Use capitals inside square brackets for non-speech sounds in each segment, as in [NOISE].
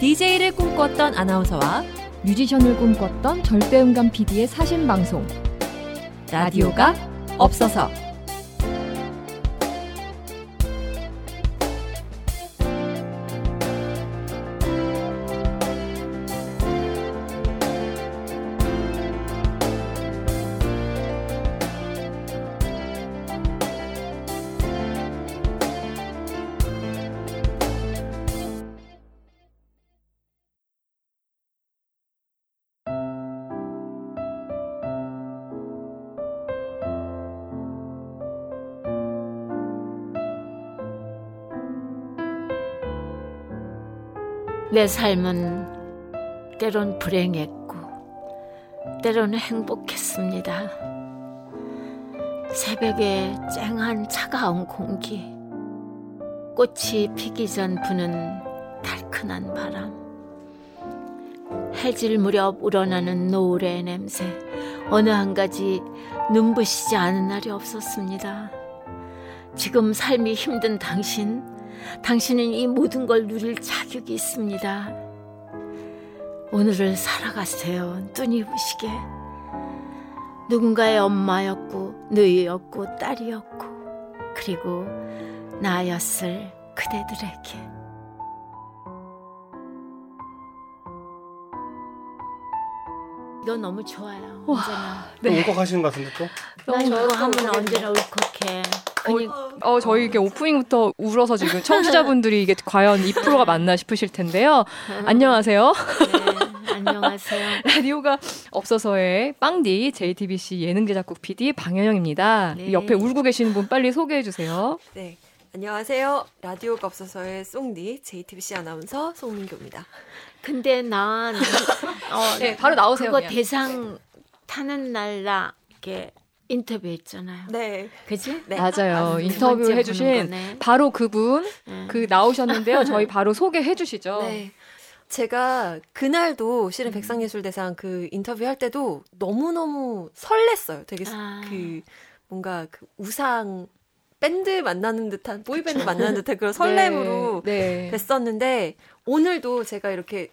DJ를 꿈꿨던 아나운서와 뮤지션을 꿈꿨던 절대음감 PD의 사신 방송. 라디오가 없어서 내 삶은 때론 불행했고, 때로는 행복했습니다. 새벽에 쨍한 차가운 공기, 꽃이 피기 전 부는 달큰한 바람, 해질 무렵 우러나는 노을의 냄새, 어느 한 가지 눈부시지 않은 날이 없었습니다. 지금 삶이 힘든 당신, 당신은 이 모든 걸 누릴 자격이 있습니다. 오늘을 살아가세요. 눈이 부시게. 누군가의 엄마였고, 누이였고, 딸이었고, 그리고 나였을 그대들에게. 이건 너무 좋아요. 와, 언제나. 네. 울컥하시는 것 같은데 또? 난 이거 하면 언제나 울컥해. 그니 어, 저희 이게 오프닝부터 울어서 지금 청취자분들이 이게 과연 2%가 맞나 싶으실 텐데요. 안녕하세요. 네, 안녕하세요. [LAUGHS] 라디오가 없어서의 빵디 JTBC 예능 제작국 PD 방현영입니다. 네. 옆에 울고 계시는 분 빨리 소개해 주세요. 네. 안녕하세요. 라디오가 없어서의 송디 JTBC 아나운서 송민교입니다. 근데 난 [LAUGHS] 어, 네, 바로 나오세요. 그거 그냥. 대상 타는 날라 이렇게 인터뷰했잖아요. 네. 그지? 네. 맞아요. 두 인터뷰 해주신. 바로 그분 네. 그 나오셨는데요. 저희 바로 소개해 주시죠. 네. 제가 그날도 실은 백상예술대상 그 인터뷰 할 때도 너무너무 설렜어요. 되게 아. 그 뭔가 그 우상 밴드 만나는 듯한 보이밴드 만나는 듯한 그런 설렘으로 네. 네. 뵀었는데 오늘도 제가 이렇게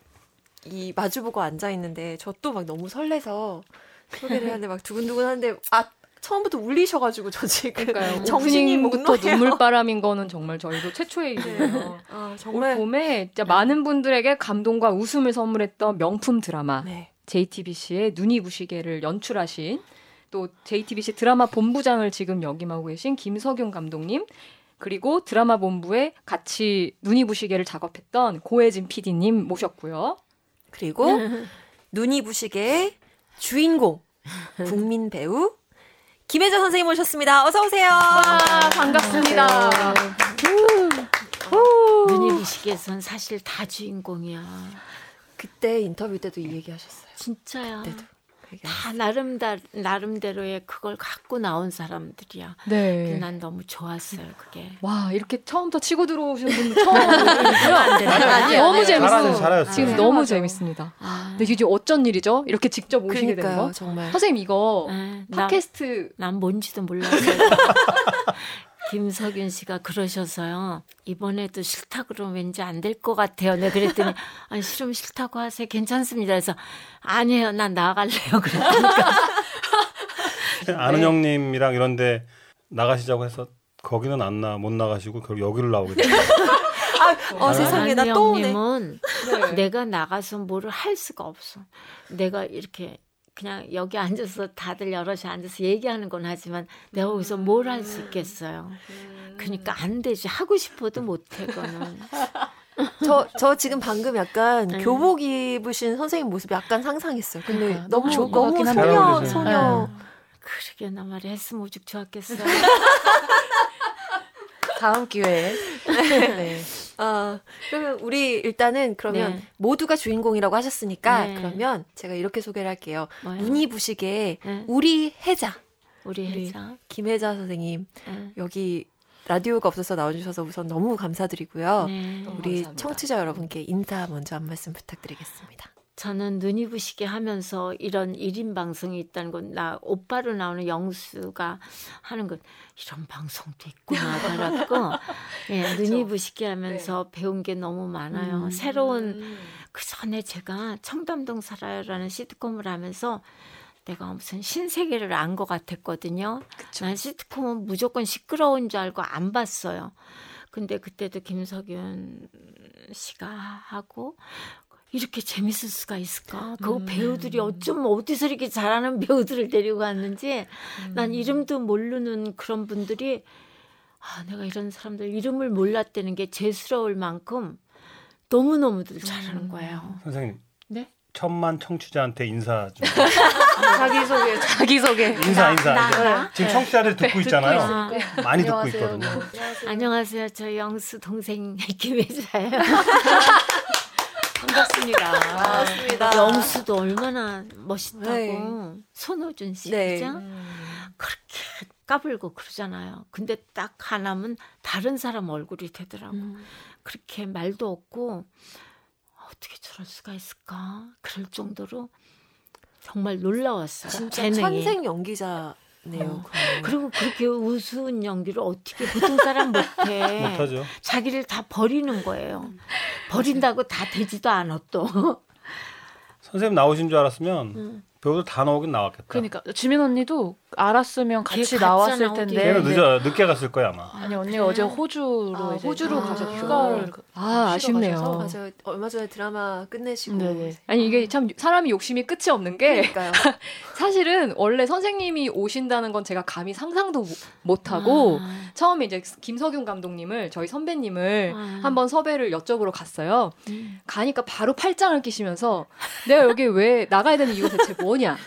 이 마주보고 앉아 있는데 저 또 막 너무 설레서 소개를 하는데 막 두근두근한데 아 처음부터 울리셔가지고 저 지금 그러니까요. [LAUGHS] 정신이 놓여요. 눈물바람인 거는 정말 저희도 최초의 일이에요. 아올 정말 봄에 진짜 많은 분들에게 감동과 웃음을 선물했던 명품 드라마 네. JTBC의 눈이 부시게를 연출하신 또 JTBC 드라마 본부장을 지금 역임하고 계신 김석윤 감독님 그리고 드라마 본부에 같이 눈이 부시게를 작업했던 고혜진 PD님 모셨고요. 그리고 [LAUGHS] 눈이 부시게 주인공 국민 배우 김혜자 선생님 모셨습니다. 어서 오세요. 와 반갑습니다. 눈이 부시게선 사실 다 주인공이야. 그때 인터뷰 때도 이 얘기 하셨어요. 진짜야. 그때도 그 얘기 다 나름 다 나름대로의 그걸 갖고 나온 사람들이야. 네. 난 너무 좋았어요. 그게. 와 이렇게 처음부터 치고 들어오신 분 처음 [LAUGHS] 거 아니야? 너무 잘하셨어요. 지금 네. 너무. 재밌습니다. 아, 근데 이게 어쩐 일이죠? 이렇게 직접 오시게 된 그러니까요, 거? 정말. 선생님 이거 네, 나- 팟캐스트 난 뭔지도 몰랐어요. [LAUGHS] 김석윤 씨가 그러셔서요. 이번에도 싫다 그러면 왠지 안 될 것 같아요. 내가 그랬더니 [LAUGHS] 아니 싫으면 싫다고 하세요. 괜찮습니다. 그래서 아니에요. 난 나갈래요. 그러니까 [LAUGHS] 아는 형님이랑 이런데 나가시자고 해서 거기는 안 나, 못 나가시고 결국 여기를 나오게 됐어요. [LAUGHS] 어 세상에 나 또 오네. 형님은 네. 내가 나가서 뭐를 할 수가 없어. 내가 이렇게 그냥 여기 앉아서 다들 여럿이 앉아서 얘기하는 건 하지만 내가 거기서 뭘 할 수 있겠어요. 그러니까 안 되지. 하고 싶어도 못해, 그거는. [LAUGHS] 저, 저 지금 방금 약간 네. 교복 입으신 선생님 모습 약간 상상했어요. 근데 그러니까 너무 좋을 것 너무 같긴 한데. 소녀 잘 소녀 그러게 나 말이 했으면 오죽 좋았겠어요. [LAUGHS] 다음 기회에. [LAUGHS] 네. 아, 그러면 우리 일단은 그러면 네. 모두가 주인공이라고 하셨으니까 네. 그러면 제가 이렇게 소개를 할게요. 뭐요? 눈이 부시게 네. 우리 혜자 우리 회사. 김혜자 선생님 네. 여기 라디오가 없어서 나와주셔서 우선 너무 감사드리고요. 네. 우리 감사합니다. 청취자 여러분께 인사 먼저 한 말씀 부탁드리겠습니다. 저는 눈이 부시게 하면서 이런 1인 방송이 있다는 건 나 오빠로 나오는 영수가 하는 건 이런 방송도 있구나 알았고 [LAUGHS] 예, 눈이 부시게 하면서 배운 게 너무 많아요. 새로운 그 전에 제가 청담동 살아요라는 시트콤을 하면서 내가 무슨 신세계를 안 것 같았거든요. 난 시트콤은 무조건 시끄러운 줄 알고 안 봤어요. 근데 그때도 김석윤 씨가 하고 이렇게 재밌을 수가 있을까? 그 배우들이 어쩜 어디서 이렇게 잘하는 [LAUGHS] 배우들을 데리고 왔는지 난 이름도 모르는 그런 분들이 아, 내가 이런 사람들 이름을 몰랐다는 게 죄스러울 만큼 너무너무들 잘하는 거예요. 선생님. 네? 천만 청취자한테 인사 좀. [LAUGHS] 자기 소개, 자기 소개. 인사 인사. 나, 이제 나? 지금 청취자들 듣고 있잖아요. 아, 많이 듣고 있거든요. 안녕하세요. 저 영수 동생 [LAUGHS] 김혜자예요. 반갑습니다. 반갑습니다. 영수도 얼마나 멋있다고. 네. 손호준 씨, 네. 그죠? 그렇게 까불고 그러잖아요. 근데 딱 하나면 다른 사람 얼굴이 되더라고. 그렇게 말도 없고 어떻게 저럴 수가 있을까? 그럴 정도로 정말 놀라웠어요. 진짜 재능이. 천생 연기자 네요. 어. 그거는. 그리고 그렇게 우스운 연기를 어떻게 보통 사람 못해. 못하죠. 자기를 다 버리는 거예요. 버린다고 다 되지도 않아 또. 선생님 나오신 줄 알았으면 음. 배우들 다 나오긴 나왔겠다. 그러니까 지민 언니도 알았으면 걔 같이 나왔을. 텐데 걔는 네. 늦어 늦게 갔을 거야 아마. 아니 언니가 어제 호주로 아, 이제 호주로 아. 가셨죠. 휴가를 가- 아, 아쉽네요. 쉬러 맞아요. 얼마 전에 드라마 끝내시고. 네네. 아니 이게 참 사람이 욕심이 끝이 없는 게 그러니까요. [LAUGHS] 사실은 원래 선생님이 오신다는 건 제가 감히 상상도 못 하고 아. 처음에 이제 김석윤 감독님을 저희 선배님을 아. 한번 섭외를 여쭤보러 갔어요. 음. 가니까 바로 팔짱을 끼시면서 내가 여기 왜 나가야 되는 이유가 대체 뭐냐?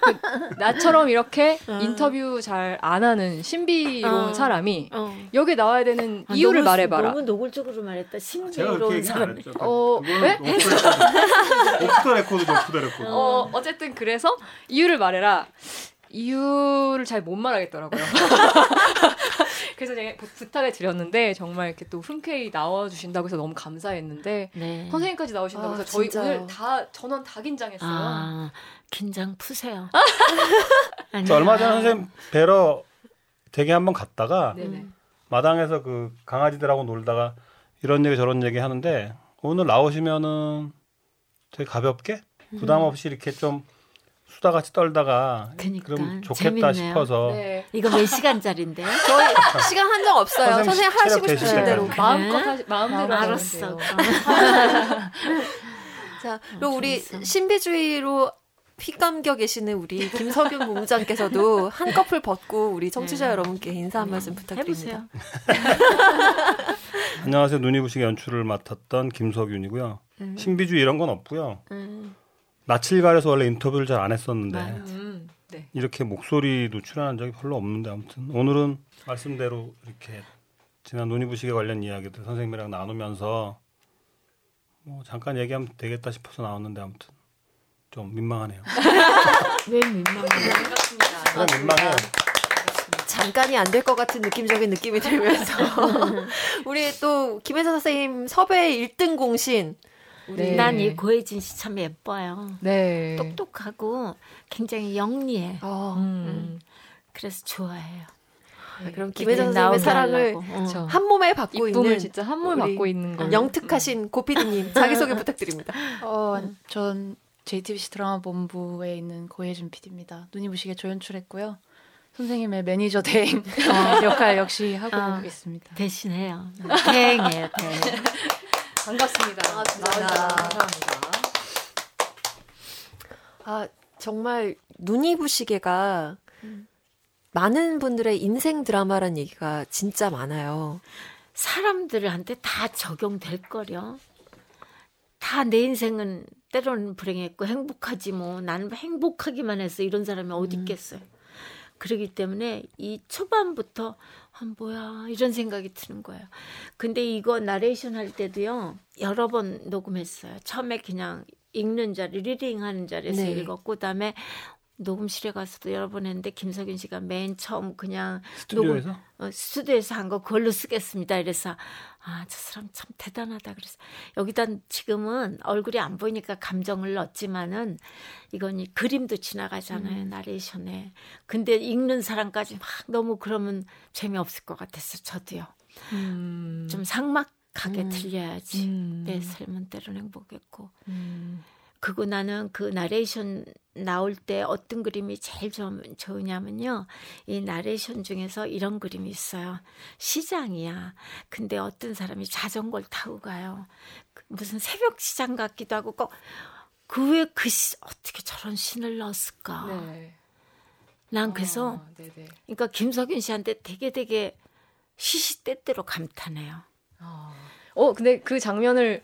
그 나처럼 이렇게 인터뷰 잘 안 하는 신비로운 어. 사람이 어. 여기 나와야 되는 아, 이유를 너무, 말해봐라. 너무 노골적으로 말했다. 신비로운 사람. 어, 네? off the record, off the record. 어, 어쨌든 그래서 이유를 말해라. 이유를 잘 못 말하겠더라고요. [LAUGHS] 그래서 제가 부- 부탁을 드렸는데 정말 이렇게 또 흔쾌히 나와주신다고 해서 너무 감사했는데 네. 선생님까지 나오신다고 아, 해서 저희 진짜요? 오늘 다 전원 다 긴장했어요. 아, 긴장 푸세요. [LAUGHS] 저 얼마 전에 선생님 뵈러 댁에 한번 갔다가 네네. 마당에서 그 강아지들하고 놀다가 이런 얘기 저런 얘기 하는데 오늘 나오시면은 되게 가볍게 부담 없이 이렇게 좀 수다 같이 떨다가 그니까, 그럼 좋겠다 재밌네요. 싶어서 네. 이거 몇 시간짜리인데? [LAUGHS] 저희 시간 한정 없어요. 선생님 하시고 싶으신 대로. 마음껏 하시, 마음대로 아, 알았어. [LAUGHS] 자, 그리고 우리. 신비주의로 휘감겨 계시는 우리 김석윤 본부장께서도 [LAUGHS] 한꺼풀 벗고 우리 청취자 네. 여러분께 인사 한 말씀 부탁드립니다. 해보세요. 안녕하세요 눈이 부시게 연출을 맡았던 김석윤이고요 신비주의 이런 건 없고요 음, 낯을 가려서 원래 인터뷰를 잘 안 했었는데 맞아. 음, 네. 이렇게 목소리도 출연한 적이 별로 없는데 아무튼 오늘은 말씀대로 이렇게 지난 부시게 관련 이야기들 선생님이랑 나누면서 뭐 잠깐 얘기하면 되겠다 싶어서 나왔는데 아무튼 좀 민망하네요. [LAUGHS] 왜 민망해요? 그냥 민망해요. 잠깐이 안 될 것 같은 느낌적인 느낌이 들면서 [LAUGHS] 우리 또 김혜자 선생님 섭외 1등 공신 네. 난이 고혜진 씨 참 예뻐요. 네. 똑똑하고 굉장히 영리해. 어, 음. 그래서 좋아해요. 아, 그럼 애들이 선생님의 사랑을. 어. 한 몸에 받고 있는 진짜 한몸 우리 받고 있는 거. 영특하신 고피디님 자기소개 [LAUGHS] 부탁드립니다. 어, 전 JTBC 드라마 본부에 있는 고혜준 PD입니다. 눈이 부시게 조연출했고요. 선생님의 매니저 대행 어, [LAUGHS] 역할 역시 하고 아. 있습니다. 대신해요. 대행해요, 대행. 반갑습니다. 반갑습니다. 나와주셔서 감사합니다. 아 정말 눈이 부시게가 많은 분들의 인생 드라마란 얘기가 진짜 많아요. 사람들한테 다 적용될 거려. 다 내 인생은 때로는 불행했고 행복하지 뭐 나는 행복하기만 해서 이런 사람이 어디 있겠어요. 그러기 때문에 이 초반부터 아 뭐야 이런 생각이 드는 거예요. 근데 이거 나레이션 할 때도요 여러 번 녹음했어요. 처음에 그냥 읽는 자리 reading 하는 자리에서 네. 읽었고 그다음에 녹음실에 가서도 여러 번 했는데 김석윤 씨가 맨 처음 그냥 스튜디오에서 녹음, 어, 스튜디오에서 한 거 그걸로 쓰겠습니다. 이래서 아 저 사람 참 대단하다 그래서 여기다 지금은 얼굴이 안 보이니까 감정을 넣었지만은 이건 이 그림도 지나가잖아요 나레이션에. 근데 읽는 사람까지 막 너무 그러면 재미없을 것 같았어 저도요. 음. 좀 삭막하게 음. 들려야지 음. 내 삶은 때로는 행복했고. 음. 그거 나는 그 나레이션 나올 때 어떤 그림이 제일 좋, 좋으냐면요. 이 나레이션 중에서 이런 그림이 있어요. 시장이야. 근데 어떤 사람이 자전거를 타고 가요. 그 무슨 새벽 시장 같기도 하고 꼭 그왜그 시, 어떻게 저런 신을 넣었을까? 네. 난 그래서 아, 네네. 그러니까 김석윤 씨한테 되게 되게 시시때때로 감탄해요. 아. 어, 근데 그 장면을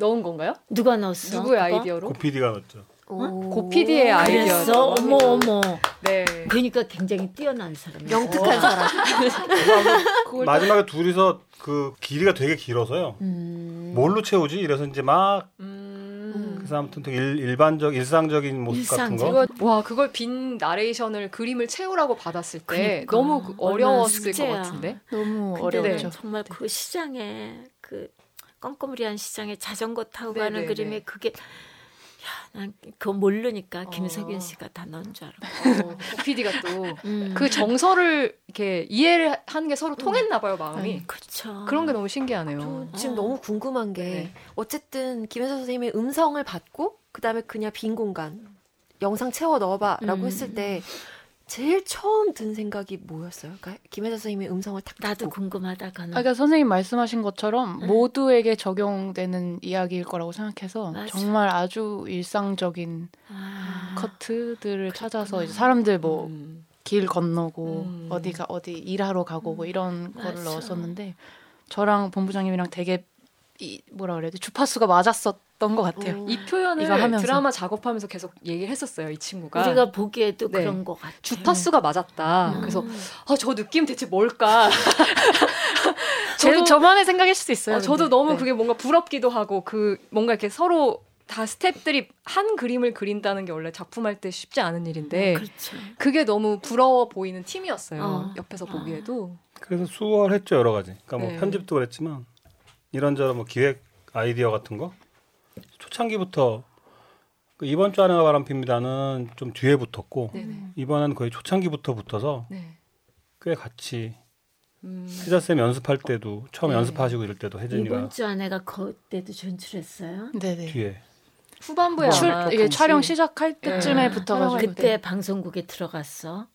넣은 건가요? 누가 넣었어? 누구의 그거? 아이디어로? 고PD가 넣었죠. 고PD의 아이디어. 그랬어? 어머 어머. 네. 그러니까 굉장히 뛰어난 사람이야. 영특한 사람. [LAUGHS] 그걸 마지막에 둘이서 그 길이가 되게 길어서요. 음. 뭘로 채우지? 이래서 이제 막 음. 그래서 아무튼 되게 일, 일반적 일상적인 모습 같은 일상적. 거. 이거 와 그걸 빈 나레이션을 그림을 채우라고 받았을 때 그러니까. 너무 그 어려웠을 것. 같은데. 너무 어려웠죠. 정말 그 시장에 그 껌껌이한 시장에 자전거 타고 네, 가는 네, 그림에 네. 그게 야, 난 그거 모르니까 어. 김석윤 씨가 다 넣은 줄 알아. 어, 고PD가 또 [LAUGHS] 음. 그 정서를 이렇게 이해를 하는 게 서로 통했나 봐요 마음이. 그렇죠. 그런 게 너무 신기하네요. 저 지금 어. 너무 궁금한 게 네. 어쨌든 김혜서 선생님의 음성을 받고 그다음에 그냥 빈 공간 영상 채워 넣어봐라고 음. 했을 때 제일 처음 든 생각이 뭐였어요? 그러니까 김혜서 선생님의 음성을 딱 나도 듣고 궁금하다 아, 가는. 그러니까 선생님 말씀하신 것처럼 음. 모두에게 적용되는 이야기일 거라고 생각해서 맞아. 정말 아주 일상적인 아, 커트들을 찾아서 이제 사람들 뭐 음. 길 건너고 음. 어디가 어디 일하러 가고 뭐 이런 거를 맞아. 넣었었는데 저랑 본부장님이랑 되게 이 뭐라 그래야 돼 주파수가 맞았었던 것 같아요. 이 표현을 이거 하면서. 드라마 작업하면서 계속 얘기를 했었어요 이 친구가. 우리가 보기에도 네. 그런 것 같아. 주파수가 맞았다. 음. 그래서 아, 저 느낌 대체 뭘까? [LAUGHS] 제, 저도- 저만의 생각일 수도 있어요. 어, 저도. 너무 네. 그게 뭔가 부럽기도 하고 그 뭔가 이렇게 서로 다 스탭들이 한 그림을 그린다는 게 원래 작품할 때 쉽지 않은 일인데 그렇죠. 그게 너무 부러워 보이는 팀이었어요. 어. 옆에서 보기에도. 그래서 수월했죠 여러 가지. 그러니까 뭐 네. 편집도 그랬지만 이런저런 뭐 기획 아이디어 같은 거 초창기부터 그 이번 주 안에가 바람핍니다는 좀 뒤에 붙었고 네네. 이번엔 거의 초창기부터 붙어서 네. 꽤 같이 음. 혜자 쌤 연습할 때도 처음 네. 연습하시고 이럴 때도 혜진이가 이번 주 아내가 그때도 전출했어요. 네네. 뒤에 후반부에 출, 같이- 촬영 시작할 네. 때쯤에 붙어가지고 그때 방송국에 들어갔어.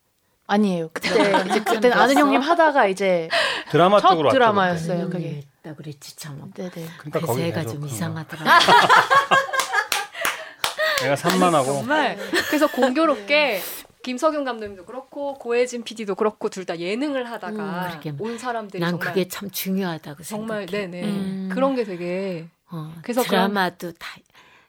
아니에요. 그때 이제 그때는 아는? 형님 하다가 이제 드라마 첫 쪽으로 왔죠. 드라마였어요. 그때. 그게. 했다 그랬지 참. 네네. 그러니까 거기 애가 좀 그런 거. 이상하더라. 내가 [LAUGHS] 산만하고 정말 그래서 공교롭게 김석윤 감독님도 그렇고 고혜진 PD도 그렇고 둘 다 예능을 하다가 음. 온 사람들이 난 정말 그게 참 중요하다고 정말 생각해. 네네 음. 그런 게 되게 어, 그래서 드라마도 다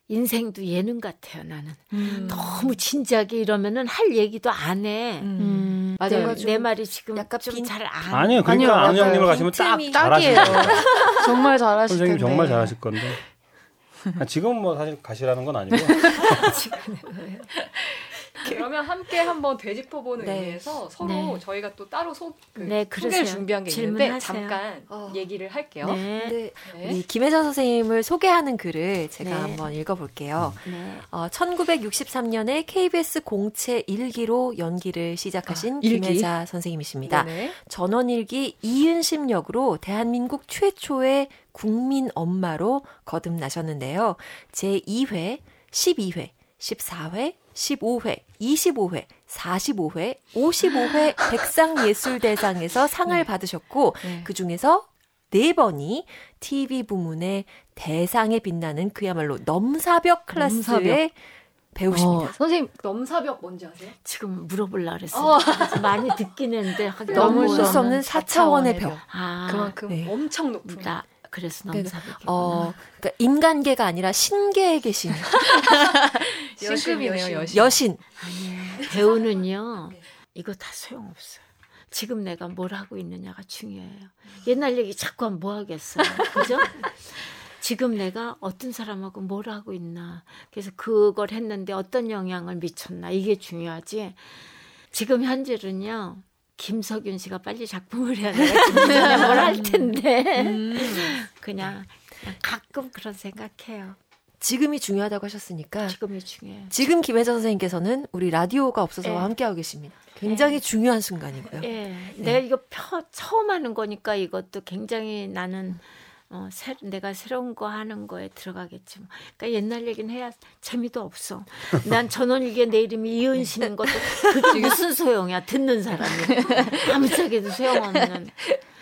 인생도 예능 같아요. 나는 음. 너무 진지하게 이러면은 할 얘기도 안 해. 음. 음. 맞아요. 내, 좀내 말이 지금 약간 좀 빈- 잘 안. 아니요 그러니까 형님을 가시면 딱 잘하실 딱이에요. 거예요. [LAUGHS] 정말 잘하실 선생님 텐데. 정말 잘하실 건데 아, 지금은 뭐 사실 가시라는 건 아니고 [LAUGHS] 그러면 함께 한번 되짚어보는 네. 의미에서 서로 네. 저희가 또 따로 소, 그 네, 소개를 그러세요. 준비한 게 있는데. 잠깐 어. 얘기를 할게요. 네. 근데 네. 우리 김혜서 선생님을 소개하는 글을 제가 네. 한번 읽어볼게요. 네. 어, 1963년에 KBS 공채 일기로 연기를 시작하신 아? 김혜자 선생님이십니다. 전원일기 이은심 역으로 대한민국 최초의 국민 엄마로 거듭나셨는데요. 제2회, 12회, 14회, 15회, 25회, 45회, 55회 백상예술대상에서 상을 네. 받으셨고 네. 그 중에서 네 번이 TV 부문의 대상에 빛나는 그야말로 넘사벽 클래스의 넘사벽. 배우십니다. 어, 선생님 넘사벽 뭔지 아세요? 지금 물어보려 그랬어. 어. 많이 듣긴 했는데 넘을 너무 수 없는 4차원의 벽. 아, 그만큼 네. 엄청 높은 나 그래서 네, 넘사벽이. 어, 그러니까 인간계가 아니라 신계에 계신 [LAUGHS] 신급이네요 여신. 여신. 아니 배우는요 이거 다 소용없어요. 지금 내가 뭘 하고 있느냐가 중요해요. 옛날 얘기 자꾸 하면 뭐 하겠어요. 그죠? [LAUGHS] 지금 내가 어떤 사람하고 뭘 하고 있나. 그래서 그걸 했는데 어떤 영향을 미쳤나. 이게 중요하지. 지금 현재는요. 김석윤 씨가 빨리 작품을 해야 내가 김선영을 할 텐데. 음. 그냥 가끔 그런 생각해요. 지금이 중요하다고 하셨으니까 지금이 중요해요. 지금 김혜자 선생님께서는 우리 라디오가 없어서와 예. 함께하고 계십니다. 굉장히 중요한 순간이고요. 예, 내가 이거 펴, 처음 하는 거니까 이것도 굉장히 나는 어, 새, 내가 새로운 거 하는 거에 들어가겠지. 뭐. 그러니까 옛날 얘기는 해야 재미도 없어. 난 전원일기에 내 이름이 이은신인 것도 그게 [LAUGHS] 무슨 소용이야. 듣는 사람이. 아무짝에도 소용없는.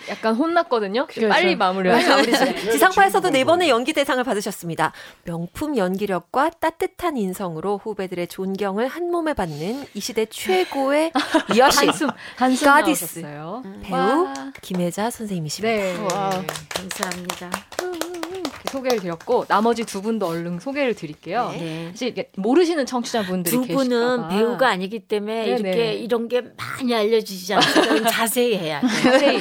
약간 혼났거든요. 그렇죠. 빨리 마무리하자. 마무리 [LAUGHS] 지상파에서도 네 번의 연기 대상을 받으셨습니다. 명품 연기력과 따뜻한 인성으로 후배들의 존경을 한 몸에 받는 이 시대 최고의 [LAUGHS] 여신 한숨 한숨 가디스. 나오셨어요. 배우 와. 김혜자 선생님이십니다. 네. 와. 감사합니다. 이렇게 소개를 드렸고 나머지 두 분도 얼른 소개를 드릴게요. 네. 사실 이게 모르시는 청취자분들이 두 계실까 분은 봐. 배우가 아니기 때문에 네네. 이렇게 이런 게 많이 알려지지 않거든. [LAUGHS] 자세히 해야 돼. 자세히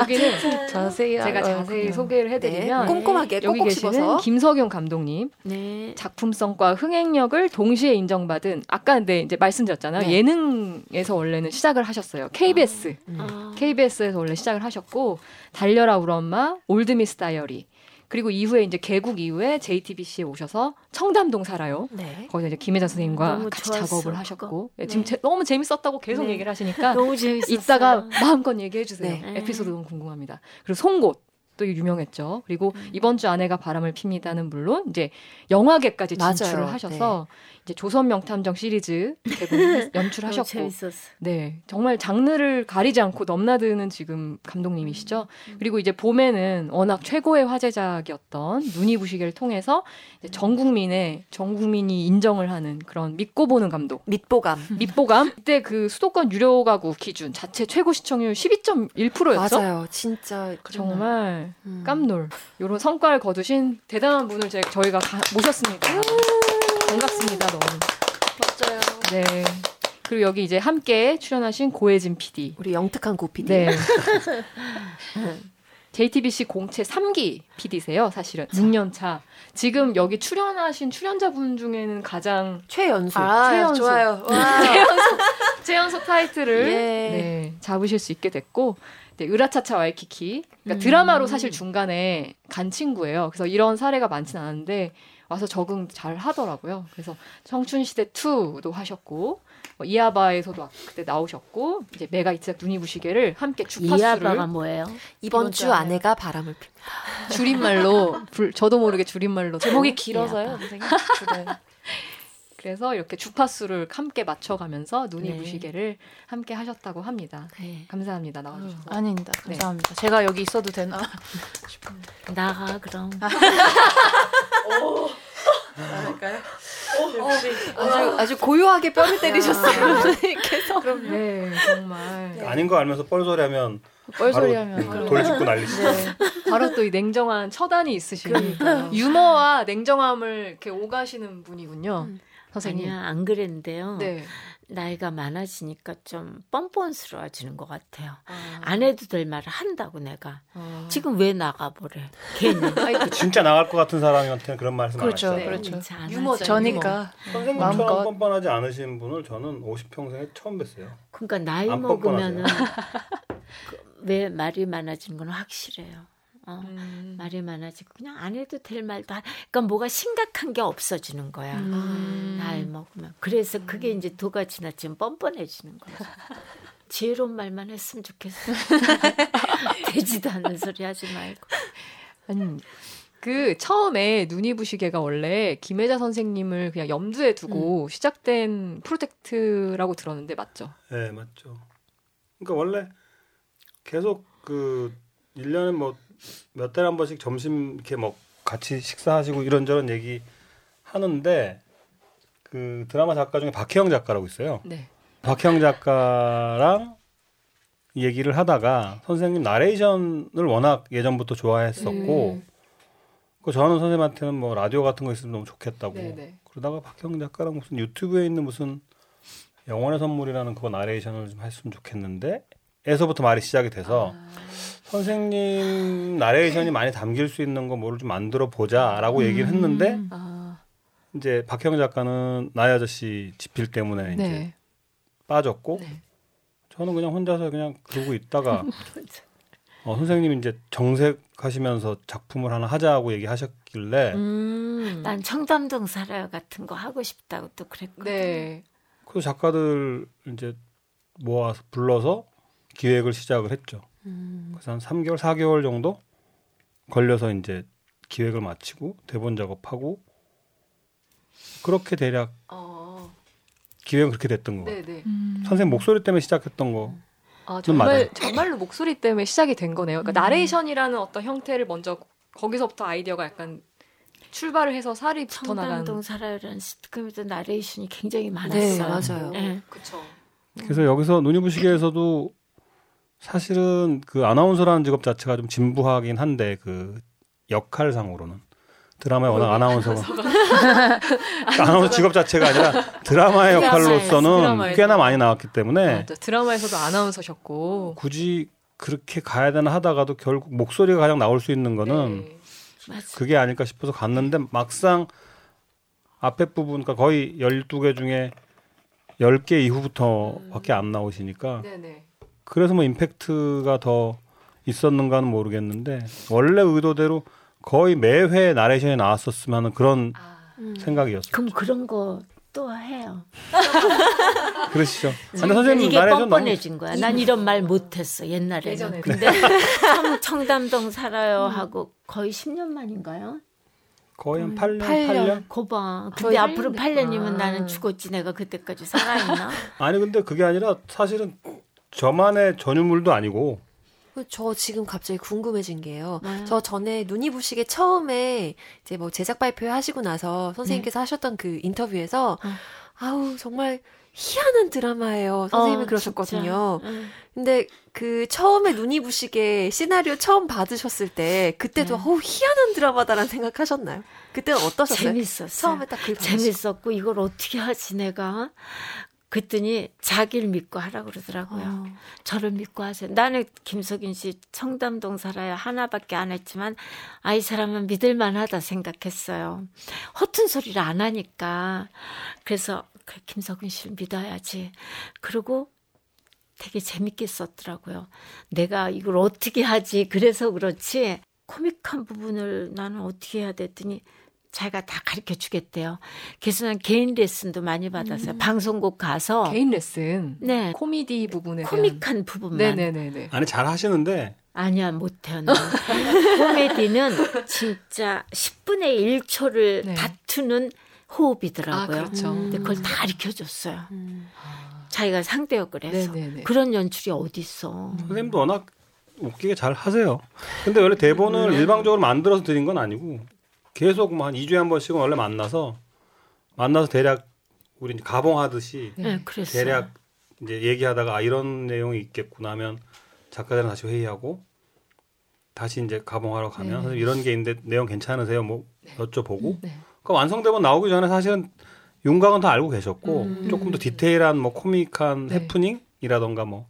여기는 자세히 제가. 자세히. 소개를 해드리면 네, 꼼꼼하게 여기 계시는 씹어서 김석윤 감독님 네. 작품성과 흥행력을 동시에 인정받은 아까 근데 이제 말씀드렸잖아요 네. 예능에서 원래는 시작을 하셨어요 KBS 어. KBS에서 원래 시작을 하셨고 달려라 우리 엄마 올드미스 다이어리 그리고 이후에 이제 개국 이후에 JTBC에 오셔서 청담동 살아요. 네. 거기서 이제 김혜자 선생님과 같이 좋았어, 작업을. 하셨고 네. 지금 제- 너무 재밌었다고 계속 네. 얘기를 하시니까 너무 재밌었어요. 이따가 마음껏 얘기해 주세요. 네. 에피소드 너무 궁금합니다. 그리고 송곳 또 유명했죠. 그리고 음. 이번 주 아내가 바람을 핍니다는 물론 이제 영화계까지 맞아요. 진출을 하셔서 이제 조선 명탐정 시리즈 [LAUGHS] [LAUGHS] 연출하셨고 재밌었어. 네 정말 장르를 가리지 않고 넘나드는 지금 감독님이시죠. 음. 그리고 이제 봄에는 워낙 최고의 화제작이었던 눈이 부시게를 통해서 이제 전 국민의 전 국민이 인정을 하는 그런 믿고 보는 감독. 밑보감. 밑보감 [LAUGHS] 그때 그 수도권 유료 가구 기준 자체 최고 시청률 12.1%였죠. 맞아요. 진짜 정말 음. 깜놀. 이런 성과를 거두신 대단한 분을 제, 저희가 가- 모셨습니다. 반갑습니다, 너무. 맞아요. 네. 그리고 여기 이제 함께 출연하신 고혜진 PD. 우리 영특한 고피디. 네. [LAUGHS] JTBC 공채 3기 PD세요, 사실은. 6년 차. 지금 여기 출연하신 출연자분 중에는 가장 최연소. 아, 최연소. 좋아요. 와. [LAUGHS] 최연소, 최연소 타이틀을 예. 네, 잡으실 수 있게 됐고, 네, 으라차차 와이키키. 그러니까 음. 드라마로 사실 중간에 간 친구예요. 그래서 이런 사례가 많진 않은데, 와서 적응 잘 하더라고요. 그래서 청춘시대 2도 하셨고, 뭐 이아바에서도 아- 그때 나오셨고, 이제 메가 이츠작 눈이 부시게를 함께 주파수를 이아바가 뭐예요? 이번 주 아내가 바람을 핍. 줄임말로, 불- 저도 모르게 줄임말로 제목이 또 길어서요. 선생님. 그래서 이렇게 주파수를 함께 맞춰가면서 눈이 네. 부시게를 함께 하셨다고 합니다. 네. 감사합니다. 나와주셔서. 아닙니다. 네. 감사합니다. 제가 여기 있어도 되나? [LAUGHS] 나가 그럼. 아주 아주 고요하게 뼈를 때리셨어요. 선생님께서. 네, 정말. 아닌 거 알면서 뻘소리하면 뻘소리 바로 하면. 음, 돌 짚고 난리죠. 네. 바로 또 이 냉정한 처단이 있으시니까 유머와 냉정함을 이렇게 오가시는 분이군요. 선생님. 아니야 안 그랬는데요. 네. 나이가 많아지니까 좀 뻔뻔스러워지는 것 같아요. 아, 안 해도 될 말을 한다고 내가. 어. 지금 왜 나가보래? 괜히. [LAUGHS] 진짜 나갈 것 같은 사람한테는 그런 말씀 그렇죠, 안 하시죠. 그렇죠. 유머죠. 하죠. 저니까. 선생님처럼 마음껏. 뻔뻔하지 않으신 분을 저는 50평생에 처음 뵀어요. 그러니까 나이 안 먹으면은 그, 왜 말이 많아지는 건 확실해요. 어. 음. 말이 많아지고 그냥 안 해도 될 말도 하- 그러니까 뭐가 심각한 게 없어지는 거야. 음. 나이 먹으면 그래서 그게 이제 도가 지나치면 뻔뻔해지는 거죠. [LAUGHS] 지혜로운 말만 했으면 좋겠어. [LAUGHS] 되지도 않는 소리 하지 말고. 아니, 그 처음에 눈이 부시게가 원래 김혜자 선생님을 그냥 염두에 두고 시작된 프로젝트라고 들었는데 맞죠? 네, 맞죠. 그러니까 원래 계속 그 1년에 뭐 몇 달에 한 번씩 점심 이렇게 뭐 같이 식사하시고 이런저런 얘기 하는데 그 드라마 작가 중에 박혜영 작가라고 있어요. 네. 박혜영 작가랑 얘기를 하다가 선생님 나레이션을 워낙 예전부터 좋아했었고 그 저는 선생님한테는 뭐 라디오 같은 거 있으면 너무 좋겠다고 네네. 그러다가 박혜영 작가랑 무슨 유튜브에 있는 무슨 영원의 선물이라는 그거 나레이션을 좀 했으면 좋겠는데 에서부터 말이 시작이 돼서 선생님 나레이션이 많이 담길 수 있는 거 뭐를 좀 만들어 보자라고 얘기를 했는데 아, 이제 박형 작가는 나의 아저씨 집필 때문에 이제 네. 빠졌고 네. 저는 그냥 혼자서 그냥 그러고 있다가 [LAUGHS] 어, 선생님 이제 정색하시면서 작품을 하나 하자고 얘기하셨길래 음. 난 청담동 살아요 같은 거 하고 싶다고 또 그랬거든. 네. 그 작가들 이제 모아서 불러서 기획을 시작을 했죠. 음. 그래서 한 3개월, 4개월 정도 걸려서 이제 기획을 마치고 대본 작업하고 그렇게 대략 어. 기획은 그렇게 됐던 거 같아요. 네, 네. 선생님 목소리 때문에 시작했던 거. 아, 좀 정말 맞아요. 정말로 목소리 때문에 시작이 된 거네요. 그러니까 나레이션이라는 어떤 형태를 먼저 거기서부터 아이디어가 약간 출발을 해서 살이 붙어 나간. 청담동 살아요라는 시트콤에도 나레이션이 굉장히 네, 많았어요. 맞아요. 예. 그렇죠. 그래서 여기서 눈이 부시게에서도 사실은 그 아나운서라는 직업 자체가 좀 진부하긴 한데 그 역할상으로는 드라마에 워낙 [LAUGHS] 아나운서가 그러니까 아나운서 직업 자체가 아니라 드라마의 역할로서는 드라마에서. 꽤나 많이 나왔기 때문에 맞아. 드라마에서도 아나운서셨고. 굳이 그렇게 가야 되나 하다가도 결국 목소리가 가장 나올 수 있는 거는 네. 그게 아닐까 싶어서 갔는데 막상 앞에 부분 그러니까 거의 12개 중에 10개 이후부터밖에 안 나오시니까 네네. 그래서 뭐 임팩트가 더 있었는가는 모르겠는데 원래 의도대로 거의 매회 나레이션에 나왔었으면 하는 그런 아. 생각이었어요. 그럼 그런 거 또 해요. [LAUGHS] 그러시죠. 근데 선생님 이게 뻔뻔해진 거야. 난 이런 말 못했어 옛날에는. 예전에는. 근데 청, 청담동 살아요 하고 거의 10년 만인가요? 거의 한 8년, 팔 8년? 년. 거봐. 거의 근데 앞으로 8년 8년이면 됐구나. 나는 죽었지. 내가 그때까지 살아있나? [LAUGHS] 아니 근데 그게 아니라 사실은 저만의 전유물도 아니고 저 지금 갑자기 궁금해진 게요. 뭐요? 저 전에 눈이 부시게 처음에 이제 뭐 제작 발표 하시고 나서 선생님께서 하셨던 그 인터뷰에서 네. 어. 아우 정말 희한한 드라마예요. 선생님이 어, 그러셨거든요. 응. 근데 그 처음에 눈이 부시게 시나리오 처음 받으셨을 때 그때도 네. 어우 희한한 드라마다라는 생각하셨나요? 그때는 어떠셨어요? 재밌었어요. 처음에 딱그 재밌었고 이걸 어떻게 하지 내가? 그랬더니 자기를 믿고 하라 그러더라고요. 어. 저를 믿고 하세요. 나는 김석인 씨 청담동 살아요 하나밖에 안 했지만 아 이 사람은 믿을 만하다 생각했어요. 허튼 소리를 안 하니까 그래서 그래, 김석인 씨를 믿어야지. 그리고 되게 재밌게 썼더라고요. 내가 이걸 어떻게 하지? 그래서 그렇지 코믹한 부분을 나는 어떻게 해야 됐더니 자기가 다 가르쳐 주겠대요. 그래서 난 개인 레슨도 많이 받았어요. 방송국 가서 개인 레슨. 네 코미디 부분에 대한. 코믹한 부분만 네네네네. 아니 잘 하시는데 아니야 못해요. [LAUGHS] 코미디는 진짜 10분의 1초를 네. 다투는 아 호흡이더라고요. 그렇죠. 근데 그걸 다 가르쳐 줬어요. 자기가 상대역을 해서 네네네. 그런 연출이 어디 있어? 선생님도 워낙 웃기게 잘 하세요. 근데 원래 대본을 일방적으로 만들어서 드린 건 아니고 계속 뭐 한 2주에 한 번씩은 원래 만나서 만나서 대략 우리 이제 가봉하듯이 네, 그랬어요. 대략 이제 얘기하다가 아 이런 내용이 있겠구나 하면 작가들이랑 다시 회의하고 다시 이제 가봉하러 가면 네. 이런 게 있는데 내용 괜찮으세요? 뭐 여쭤보고 네. 그 완성대본 나오기 전에 사실은 윤곽은 다 알고 계셨고 음. 조금 더 디테일한 뭐 코믹한 네. 해프닝이라도가 뭐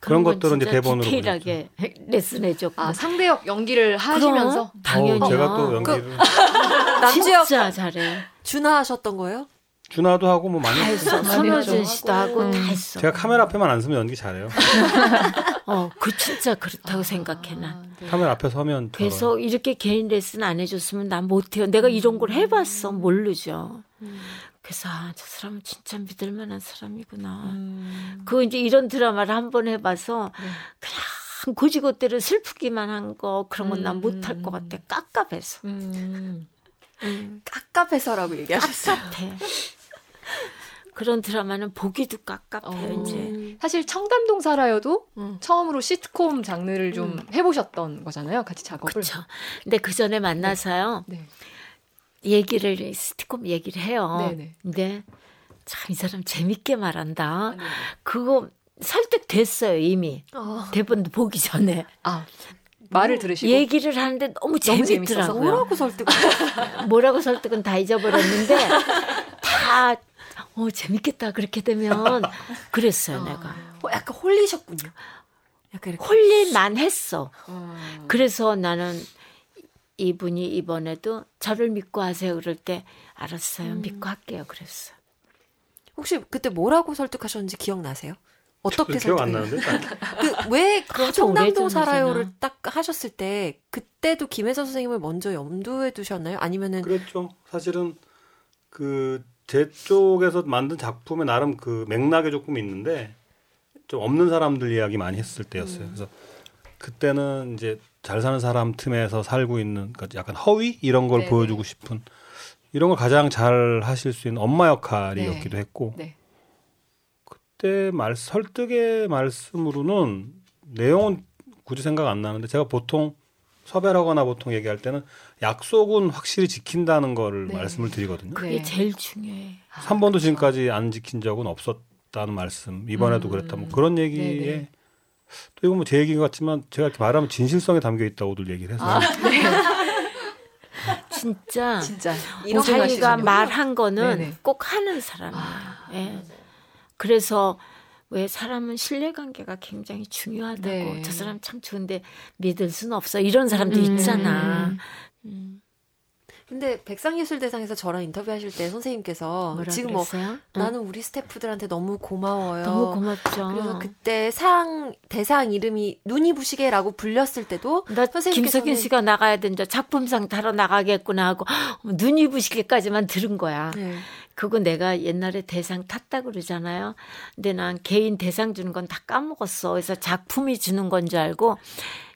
그런 건 것들은 이제 대본으로 디테일하게 [LAUGHS] 레슨해줬고 아 상대역 연기를 하시면서 당연히 어, 제가 또 연기를 [LAUGHS] 남주혁 진짜 잘해. 준하 하셨던 거예요? 준하도 하고 뭐 많이. 했어. 했죠. 씨도 하고 음. 다 했어. 제가 카메라 앞에만 안 서면 연기 잘해요. [LAUGHS] 어, 그 진짜 그렇다고 생각해 난. 아, 네. 카메라 앞에 서면 저 그래서 이렇게 개인 레슨 안 해줬으면 난 못해요. 내가 이런 걸 해봤어. 모르죠. 그래서 아, 저 사람은 진짜 믿을 만한 사람이구나. 음. 그 이제 이런 드라마를 한번 해봐서 그냥 고지고대로 슬프기만 한 거 그런 건난 음, 못할 것 같아. 깝깝해서. 음. 깝깝해서라고 얘기하셨어요. 깝깝해. [LAUGHS] 그런 드라마는 보기도 깝깝해요. 어. 이제. 사실 청담동 살아요도 음. 처음으로 시트콤 장르를 좀 해보셨던 거잖아요. 같이 작업을. 그렇죠. 근데 그 전에 만나서요. 네. 얘기를 스티콤 얘기를 해요. 네네. 근데 참 이 사람 재밌게 말한다. 네. 그거 설득됐어요 이미 어. 대본도 보기 전에 아 말을 들으시고 얘기를 하는데 너무 재밌더라고요. 뭐라고 설득? [LAUGHS] 뭐라고 설득은 다 잊어버렸는데 다 어, 재밌겠다 그렇게 되면 그랬어요 내가. 어, 약간 홀리셨군요. 약간 홀릴만 했어. 음. 그래서 나는 이분이 이번에도 저를 믿고 하세요 그럴 때 알았어요 믿고 할게요 그랬어. 혹시 그때 뭐라고 설득하셨는지 기억나세요? 어떻게 기억 안 설득? 나는데 [LAUGHS] 그왜 청담동. 살아요를 딱 하셨을 때 그때도 김혜선 선생님을 먼저 염두에 두셨나요? 아니면은 그랬죠. 사실은 그 제 쪽에서 만든 작품에 나름 그 맥락이 조금 있는데 좀 없는 사람들 이야기 많이 했을 때였어요. 그래서 그때는 이제 잘 사는 사람 틈에서 살고 있는 그러니까 약간 허위 이런 걸 네네. 보여주고 싶은 이런 걸 가장 잘 하실 수 있는 엄마 역할이었기도 네. 했고 네. 그때 말 설득의 말씀으로는 내용은 굳이 생각 안 나는데 제가 보통 섭외를 하거나 보통 얘기할 때는 약속은 확실히 지킨다는 거를 네. 말씀을 드리거든요. 그게 네. 제일 중요해. 한 번도 지금까지 안 지킨 적은 없었다는 말씀. 이번에도 음. 그랬다. 뭐 그런 얘기에 네네. 또 이건 뭐 제 얘기인 것 같지만 제가 이렇게 말하면 진실성에 담겨 있다고들 얘기를 해서 아, 네. [LAUGHS] 진짜 진짜 자기가. 말한 거는 네네. 꼭 하는 사람이야. 예. 그래서 왜 사람은 신뢰관계가 굉장히 중요하다고 네. 저 사람 참 좋은데 믿을 수는 없어 이런 사람도 음. 있잖아. 음. 근데 백상예술대상에서 저랑 인터뷰하실 때 선생님께서 지금 뭐 그랬어요? 응. 나는 우리 스태프들한테 너무 고마워요. 너무 고맙죠. 그래서 그때 상 대상 이름이 눈이 부시게라고 불렸을 때도 나 김석인 씨가 나가야 된다. 작품상 타러 나가겠구나 하고 눈이 부시게까지만 들은 거야. 네. 그거 내가 옛날에 대상 탔다 그러잖아요. 근데 난 개인 대상 주는 건 다 까먹었어. 그래서 작품이 주는 건 줄 알고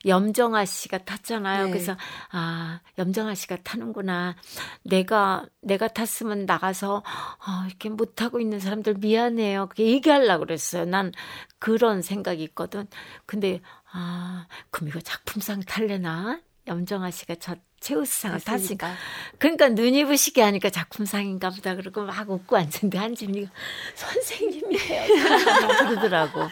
염정아 씨가 탔잖아요. 네. 그래서 아 염정아 씨가 타는구나. 내가 내가 탔으면 나가서 아, 이렇게 못 하고 있는 사람들 미안해요. 그게 얘기하려고 그랬어요. 난 그런 생각이 있거든. 근데 아 그럼 이거 작품상 탈래나? 염정아 씨가 저 최우수상을 탔으니까. 그러니까 눈이 부시게 하니까 작품상인가 보다 그러고 막 웃고 앉는데 한진이가 선생님이에요 [LAUGHS] 그러더라고.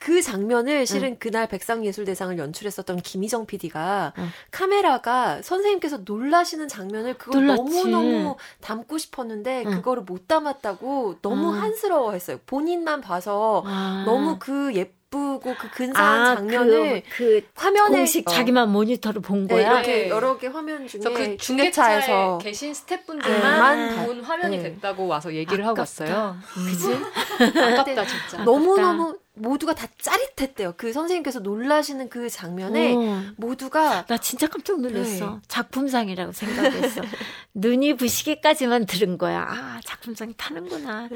그 장면을 실은 그날 백상예술대상을 연출했었던 김희정 PD가 응. 카메라가 선생님께서 놀라시는 장면을 그걸 놀랐지. 너무너무 담고 싶었는데 응. 그거를 못 담았다고 너무 응. 한스러워했어요. 본인만 봐서 아. 너무 그 예 쁘고 그 근사한 아, 장면을 그, 그 화면에 공식 어, 자기만 모니터로 본 네, 거야. 이렇게 네. 여러 개 화면 중에 그 중계차에서 중계차에 계신 스태프분들만 아. 본 화면이 네. 됐다고 와서 얘기를 하고 아깝다. 왔어요. 그지? [LAUGHS] 아깝다 진짜. 너무 너무 모두가 다 짜릿했대요. 그 선생님께서 놀라시는 그 장면에 어. 모두가 나 진짜 깜짝 놀랐어. 네. 작품상이라고 생각했어. [LAUGHS] 눈이 부시게까지만 들은 거야. 아, 작품상이 타는구나.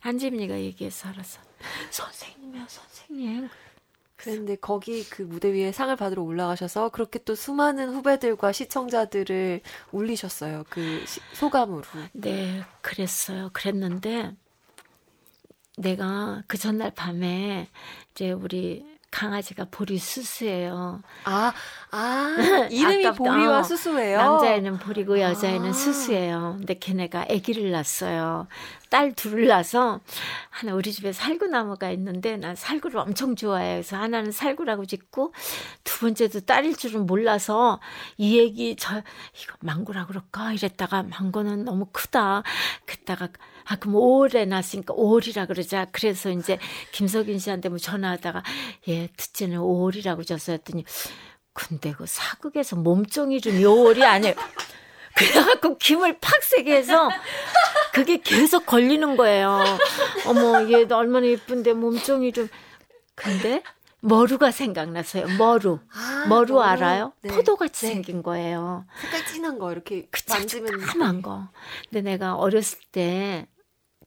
한지민이가 얘기해서 알았어. 선생님이야, 선생님. 그런데 거기 그 무대 위에 상을 받으러 올라가셔서 그렇게 또 수많은 후배들과 시청자들을 울리셨어요. 그 시- 소감으로. 네, 그랬어요. 그랬는데 내가 그 전날 밤에 이제 우리 강아지가 보리 수수예요. 아, 아, [LAUGHS] 이름이 아깝다. 보리와 어, 수수예요. 남자애는 보리고 여자애는 아. 수수예요. 근데 걔네가 아기를 낳았어요. 딸 둘을 낳아서 하나 우리 집에 살구 나무가 있는데 난 살구를 엄청 좋아해요. 그래서 하나는 살구라고 짓고 두 번째도 딸일 줄은 몰라서 이 얘기 저 이거 망고라 그럴까 이랬다가 망고는 너무 크다. 그랬다가 아 그럼 올해 낳았으니까 올이라 그러자. 그래서 이제 김석인 씨한테 뭐 전화하다가 예 듣지는 올이라고 줬어요. 했더니 근데 그 사극에서 몸종 이름이 올이 아니에요. 그래갖고 김을 팍 세게 해서 그게 계속 걸리는 거예요. 어머, 얘 얼마나 예쁜데 몸종이 좀. 근데 머루가 생각났어요. 머루. 아, 머루 너무- 알아요? 네. 포도같이 네. 생긴 거예요. 색깔 진한 거 이렇게 그 만지면 까만 거. 근데 내가 어렸을 때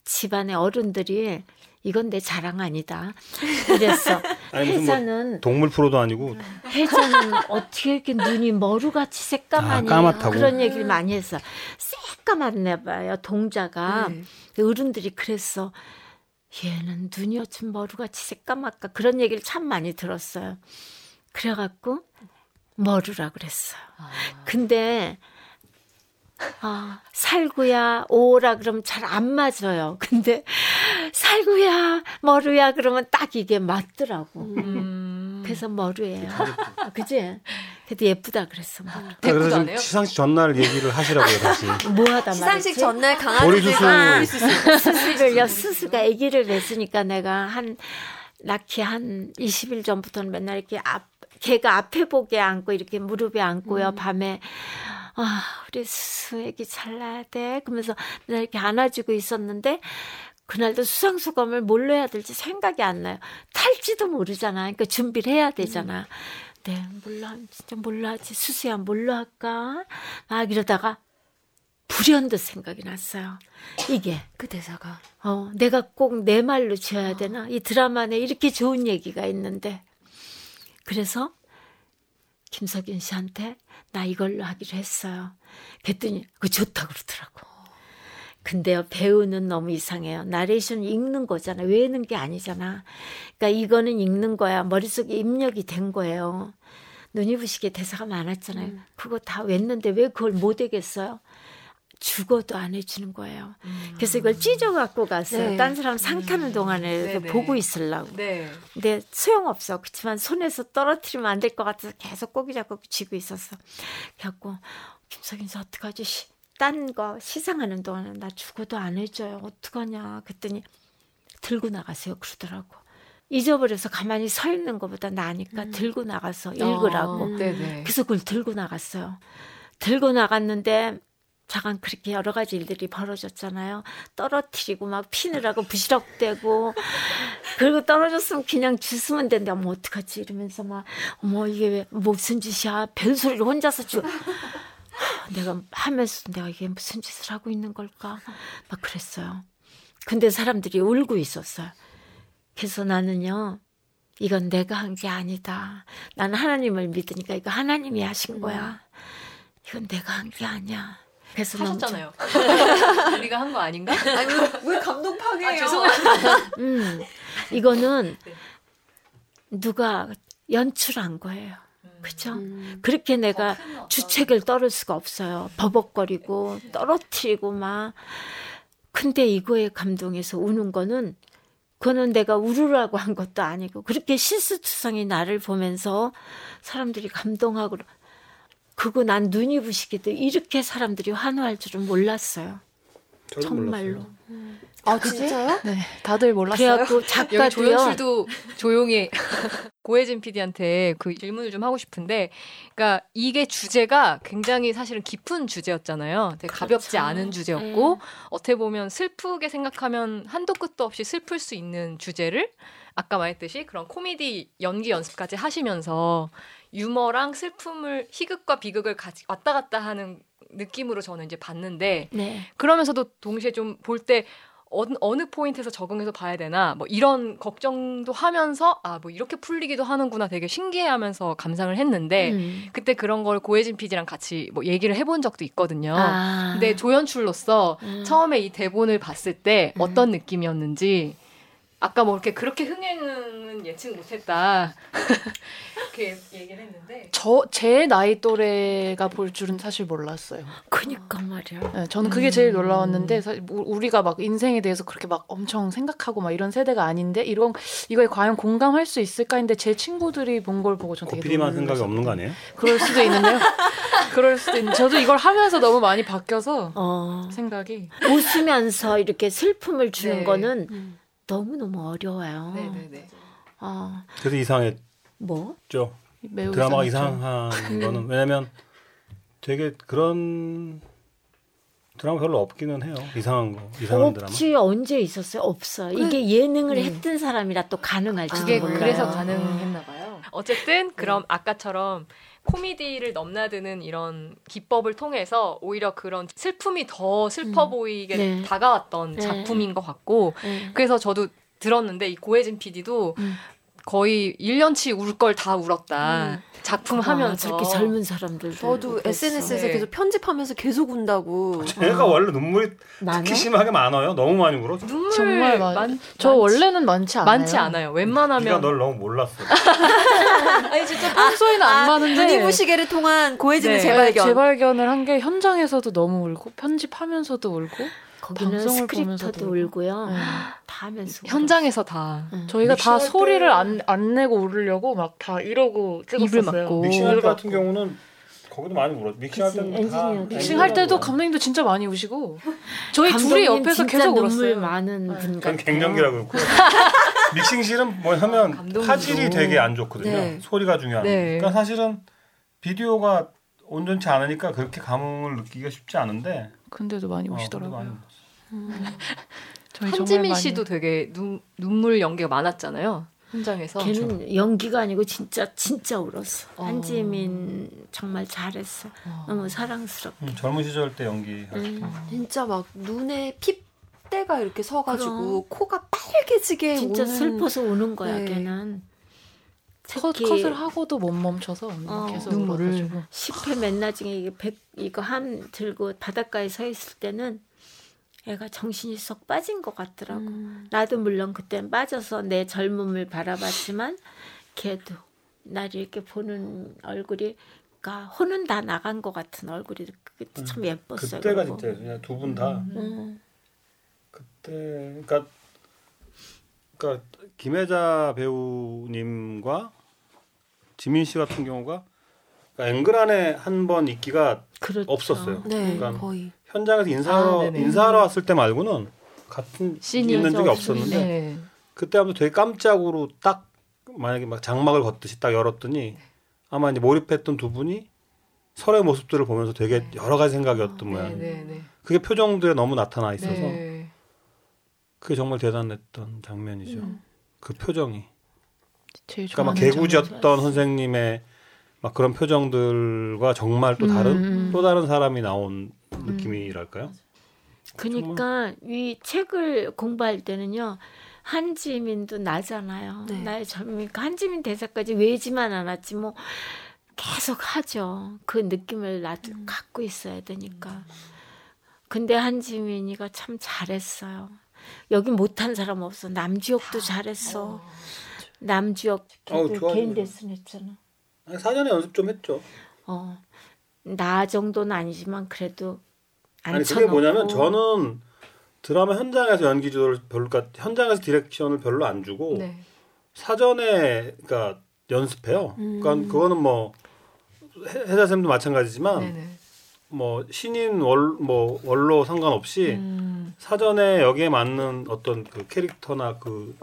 집안의 어른들이 이건 내 자랑 아니다. 이랬어. [LAUGHS] 아니, 무슨 뭐 해자는 동물 프로도 아니고 해자는 어떻게 이렇게 눈이 머루같이 새까마니 아? 그런 얘기를 많이 했어. 새까맣네 봐요 동자가. 네. 어른들이 그랬어. 얘는 눈이 어쩜 머루같이 새까맣까 그런 얘기를 참 많이 들었어요. 그래갖고 머루라 그랬어요. 근데 아, 살구야, 오라 그러면 잘 안 맞아요. [LAUGHS] 근데 살구야, 머루야 그러면 딱 이게 맞더라고. 음. [LAUGHS] 그래서 머루예요. 아, 그지? 그래도 예쁘다 그랬어. 머루. 아, 그래서 지금? 시상식 전날 얘기를 하시라고요 다시. [LAUGHS] 뭐 하다 시상식? 전날 수수. 수수를요, 수수가 아기를 냈으니까 내가 한 낳기 한 20일 전부터는 맨날 이렇게 앞, 걔가 앞에 보게 안고 이렇게 무릎에 안고요. 밤에 아, 우리 수수 애기 잘 나야 돼. 그러면서 맨날 이렇게 안아주고 있었는데 그날도 수상수감을 뭘로 해야 될지 생각이 안 나요. 탈지도 모르잖아. 그러니까 준비를 해야 되잖아. 네, 몰라. 진짜 몰라. 하지. 수수야, 뭘로 할까? 막 이러다가 불현듯 생각이 났어요. 이게. 그 대사가 어, 내가 꼭 내 말로 지어야 되나? 이 드라마 안에 이렇게 좋은 얘기가 있는데. 그래서 김석윤 씨한테 나 이걸로 하기로 했어요. 그랬더니 그 좋다고 그러더라고. 근데요, 배우는 너무 이상해요. 나레이션 읽는 거잖아. 외우는 게 아니잖아. 그러니까 이거는 읽는 거야. 머릿속에 입력이 된 거예요. 눈이 부시게 대사가 많았잖아요. 그거 다 외웠는데 왜 그걸 못 외겠어요? 죽어도 안 해주는 거예요. 그래서 이걸 찢어 갖고 갔어요. 네. 딴 사람 상 타는 동안에 네, 네. 보고 있으려고. 네. 근데 소용없어. 그렇지만 손에서 떨어뜨리면 안 될 것 같아서 계속 꼬기 잡고 쥐고 있었어. 그래갖고 김석인 씨 어떡하지? 시- 딴거 시상하는 동안에 나 죽어도 안 해줘요. 어떡하냐. 그랬더니 들고 나가세요. 그러더라고. 잊어버려서 가만히 서 있는 것보다 나으니까 들고 나가서 읽으라고. 어. 그래서 그걸 들고 나갔어요. 들고 나갔는데 잠깐 그렇게 여러 가지 일들이 벌어졌잖아요. 떨어뜨리고 막 피느라고 부시럭대고 그리고 떨어졌으면 그냥 주스면 되는데 어머 어떡하지 이러면서 막 어머 이게 왜 무슨 짓이야 별소리를 혼자서 주 내가 하면서 내가 이게 무슨 짓을 하고 있는 걸까 막 그랬어요. 근데 사람들이 울고 있었어요. 그래서 나는요 이건 내가 한 게 아니다. 나는 하나님을 믿으니까 이거 하나님이 하신 거야. 이건 내가 한 게 아니야. 하셨잖아요. [LAUGHS] 우리가 한 거 아닌가? 아니 왜, 왜 감동 파괴해요? 아. [LAUGHS] 음, 이거는 누가 연출한 거예요. 그죠? 그렇게 내가 주책을 떨을 수가 없어요. 버벅거리고 떨어뜨리고 막. 근데 이거에 감동해서 우는 거는 그거는 내가 울으라고 한 것도 아니고 그렇게 실수투성이 나를 보면서 사람들이 감동하고 그거 난 눈이 부시게도 이렇게 사람들이 환호할 줄은 몰랐어요. 정말로. 몰랐어요. 아 진짜요? 네, 다들 몰랐어요. 그래갖고 [LAUGHS] 작가도요. 조연출도 조용히 [LAUGHS] 고혜진 PD한테 그 질문을 좀 하고 싶은데, 그러니까 이게 주제가 굉장히 사실은 깊은 주제였잖아요. 되게 가볍지 그렇죠. 않은 주제였고 네. 어떻게 보면 슬프게 생각하면 한도 끝도 없이 슬플 수 있는 주제를 아까 말했듯이 그런 코미디 연기 연습까지 하시면서 유머랑 슬픔을 희극과 비극을 같이 왔다 갔다 하는 느낌으로 저는 이제 봤는데 네. 그러면서도 동시에 좀 볼때 어느, 어느 포인트에서 적응해서 봐야 되나 뭐 이런 걱정도 하면서 아 뭐 이렇게 풀리기도 하는구나 되게 신기해하면서 감상을 했는데 음. 그때 그런 걸 고혜진 PD랑 같이 뭐 얘기를 해본 적도 있거든요. 아. 근데 조연출로서 음. 처음에 이 대본을 봤을 때 음. 어떤 느낌이었는지 아까 뭐 이렇게 그렇게 흥행 은 예측 못했다 [LAUGHS] 이렇게 얘기를 했는데 저 제 나이 또래가 볼 줄은 사실 몰랐어요. 그니까 말이야. 네, 저는 그게 제일 놀라웠는데 사- 우- 우리가 막 인생에 대해서 그렇게 막 엄청 생각하고 막 이런 세대가 아닌데 이런 이거에 과연 공감할 수 있을까 했는데 제 친구들이 본 걸 보고 전 되게 고피디만 생각이. 없는 거 아니에요? 그럴 수도 있는데요. [LAUGHS] 그럴 수도 있는데 저도 이걸 하면서 너무 많이 바뀌어서 어. 생각이 웃으면서 이렇게 슬픔을 주는 네. 거는 음. 너무너무 어려워요. 네네네 어, 그래서 이상했죠. 뭐? 매우 드라마가 이상했죠. 이상한 거는 [LAUGHS] 왜냐면 되게 그런 드라마 별로 없기는 해요. 이상한 거, 이상한 드라마. 없지 언제 있었어요? 없어. 이게 예능을 했던 사람이라 또 가능할지도 그게 몰라요. 그래서 가능했나 봐요. 어쨌든 그럼 아까처럼 코미디를 넘나드는 이런 기법을 통해서 오히려 그런 슬픔이 더 슬퍼 음. 보이게 네. 다가왔던 네. 작품인 것 같고 네. 그래서 저도 들었는데 이 고혜진 PD도 음. 거의 1년치 울 걸 다 울었다. 작품 봐봐, 하면서 저렇게 젊은 사람들 저도 SNS에서 네. 계속 편집하면서 계속 운다고. 제가 원래 눈물이 많아? 특히 심하게 많아요. 너무 많이 울어. 눈물 정말 많- 많, 저 많지- 원래는 많지 않아요. 많지 않아요. 네가 웬만하면 널 너무 몰랐어. [LAUGHS] 아니 진짜 평소에는 안 많은데 눈이 부시게를 통한 고혜진의 네. 재발견. 재발견을 한 게 현장에서도 너무 울고 편집하면서도 울고 거기는 스크립터도 보면서도 울고요. 네. 다 하면서 현장에서 다 응. 저희가 다 소리를 때- 안, 안 내고 울으려고 막 다 이러고 찍었었어요. 믹싱할 때 같은. 경우는 거기도 많이 울어. 믹싱할 때는 다 엔지니어도. 믹싱할 때도. 감독님도 진짜 많이 우시고 저희 둘이 옆에서 계속 눈물 울었어요. 많은 네. 분전 같아요. 갱년기라고 그러고. [LAUGHS] 믹싱실은 뭐 하면 감독님도. 화질이 되게 안 좋거든요. 네. 소리가 중요한. 네. 그러니까 사실은 비디오가 온전치 않으니까 그렇게 감흥을 느끼기가 쉽지 않은데 근데도 많이 어, 오시더라고요. 그 정말 한지민 많이 씨도 되게 눈, 눈물 연기가 많았잖아요. 현장에서. 걔는 연기가 아니고 진짜 진짜 울었어. 어. 한지민 정말 잘했어. 너무 사랑스럽고. 음, 젊은 시절 때 연기. 음. 진짜 막 눈에 핏대가 이렇게 서가지고 그럼. 코가 빨개지게 진짜 우는 슬퍼서 우는 거야. 네. 걔는 컷, 특히 컷을 하고도 못 멈춰서 어. 계속 눈물을. 울어가지고 10회 맨 나중에 이게 백, 이거 함 들고 바닷가에 서 있을 때는 애가 정신이 쏙 빠진 것 같더라고. 음. 나도 물론 그땐 빠져서 내 젊음을 바라봤지만 걔도 나를 이렇게 보는 얼굴이 그러니까 혼은 다 나간 것 같은 얼굴이 그게 참 예뻤어요. 그때가. 진짜 그냥 두 분 다 음. 그때 그러니까 그러니까 김혜자 배우님과 지민 씨 같은 경우가 그러니까 앵글 안에 한 번 있기가 그렇죠. 없었어요. 네 그러니까 거의 현장에서 인사하러 아. 인사하러 왔을 때 말고는 같은 있는 적이 없었는데. 네. 그때 아무튼 되게 깜짝으로 딱 만약에 막 장막을 걷듯이 딱 열었더니 아마 이제 몰입했던 두 분이 서로의 모습들을 보면서 되게 여러 가지 생각이었던 네, 모양. 네, 네. 그게 표정들에 너무 나타나 있어서 네. 그게 정말 대단했던 장면이죠. 음. 그 표정이. 그러니까 막 개구졌던 선생님의 막 그런 표정들과 정말 또 다른 음. 또 다른 사람이 나온 느낌이랄까요? 그러니까 이 책을 공부할 때는요. 한지민도 나잖아요. 네. 나의 젊으니까 한지민 대사까지 외지만 않았지 뭐 계속 하죠. 그 느낌을 나도 갖고 있어야 되니까. 근데 한지민이가 참 잘했어요. 여기 못한 사람 없어. 남주혁도 잘했어. 남주혁 어우, 걔도 좋아요. 개인 레슨 했잖아. 아니, 사전에 연습 좀 했죠. 어. 나 정도는 아니지만 그래도 아니 그게. 뭐냐면 저는 드라마 현장에서 연기 지도를 별로 그러니까 현장에서 디렉션을 별로 안 주고 네. 사전에 그러니까 연습해요. 음. 그러니까 그거는 뭐 해- 해자 쌤도 마찬가지지만 네, 네. 뭐 신인 월뭐 원로 상관없이 음. 사전에 여기에 맞는 어떤 그 캐릭터나 그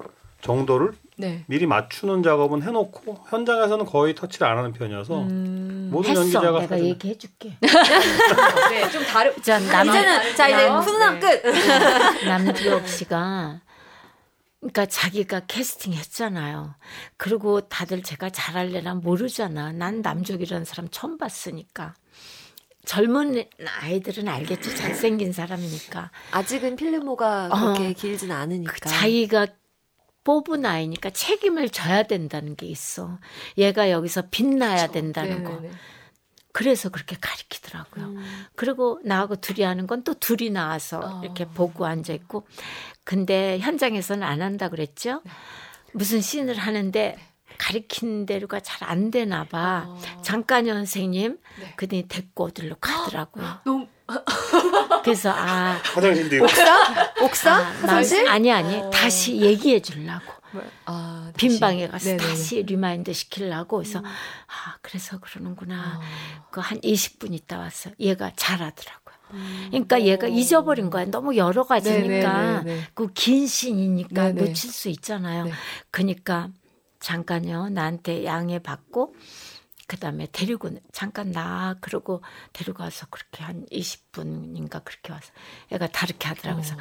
정도를 네. 미리 맞추는 작업은 해놓고 현장에서는 거의 터치를 안 하는 편이어서 음. 모든 했어. 연기자가 내가 사전에- 얘기해 줄게. [LAUGHS] 네, 좀 다른 자, 남, 이제는 자 이제 다르네요. 훈훈함 네. 끝 남주혁 씨가 그러니까 자기가 캐스팅 했잖아요. 그리고 다들 제가 잘할래나 모르잖아. 난 남주혁이라는 사람 처음 봤으니까. 젊은 아이들은 알겠죠. 잘생긴 사람이니까. 아직은 필름모가 어. 그렇게 길진 그 않으니까 자기가 뽑은 아이니까 책임을 져야 된다는 게 있어. 얘가 여기서 빛나야 된다는 거. 그래서 그렇게 가리키더라고요. 음. 그리고 나하고 둘이 하는 건 또 둘이 나와서 어. 이렇게 보고 앉아 있고. 근데 현장에서는 안 한다 그랬죠. 무슨 씬을 하는데 가리킨 대로가 잘 안 되나 봐. 어. 잠깐요 선생님. 네. 그더니 데리고 어디로 가더라고요. [GASPS] 너무 그래서 아, 화장실도 있고 옥사 아, 나- 화장실 아니 아니 어. 다시 얘기해 주려고. 아, 빈. 방에 가서 네네네. 다시 remind 시키려고 그래서 아 그래서 그러는구나. 어. 그한 20분 있다 왔어. 얘가 잘하더라고요. 음. 그러니까 얘가 잊어버린 거야. 너무 여러 가지니까. 그긴 씬이니까 네네. 놓칠 수 있잖아요. 네. 그러니까 잠깐요. 나한테 양해 받고 그다음에 데리고 잠깐 나 그러고 데리고 와서 그렇게 한 20분인가 그렇게 와서 애가 다르게 하더라고요. 그래서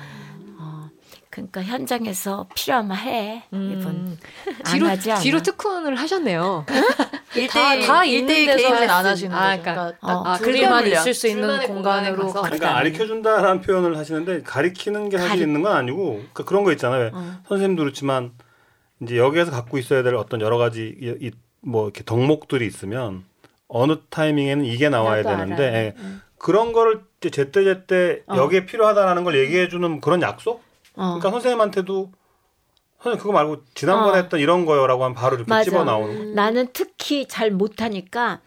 어 그러니까 현장에서 필요하면 해. 이분 음. 안 뒤로 하지. 뒤로 특훈을 하셨네요. 일대일 다 일대일 있는 개인 데서는 안. 하시는 아, 거죠. 그러니까- 그러니까 어. 아, 그들만요. 있을 수 있는 공간으로 그러니까 하는 가르쳐 준다라는 표현을 하시는데 가리키는 게 사실 가리- 있는 건 아니고 그러니까 그런 거 있잖아요. 어. 선생님도 그렇지만 이제 여기에서 갖고 있어야 될 어떤 여러 가지 이, 이- 뭐 이렇게 덕목들이 있으면 어느 타이밍에는 이게 나와야 되는데. 예, 응. 그런 거를 이제 제때 제때 어. 여기에 필요하다라는 걸 얘기해 주는 그런 약속? 어. 그러니까 선생님한테도 선생님 그거 말고 지난번에 어. 했던 이런 거요라고 하면 바로 이렇게 맞아. 집어 나오는 거. 나는 특히 잘 못하니까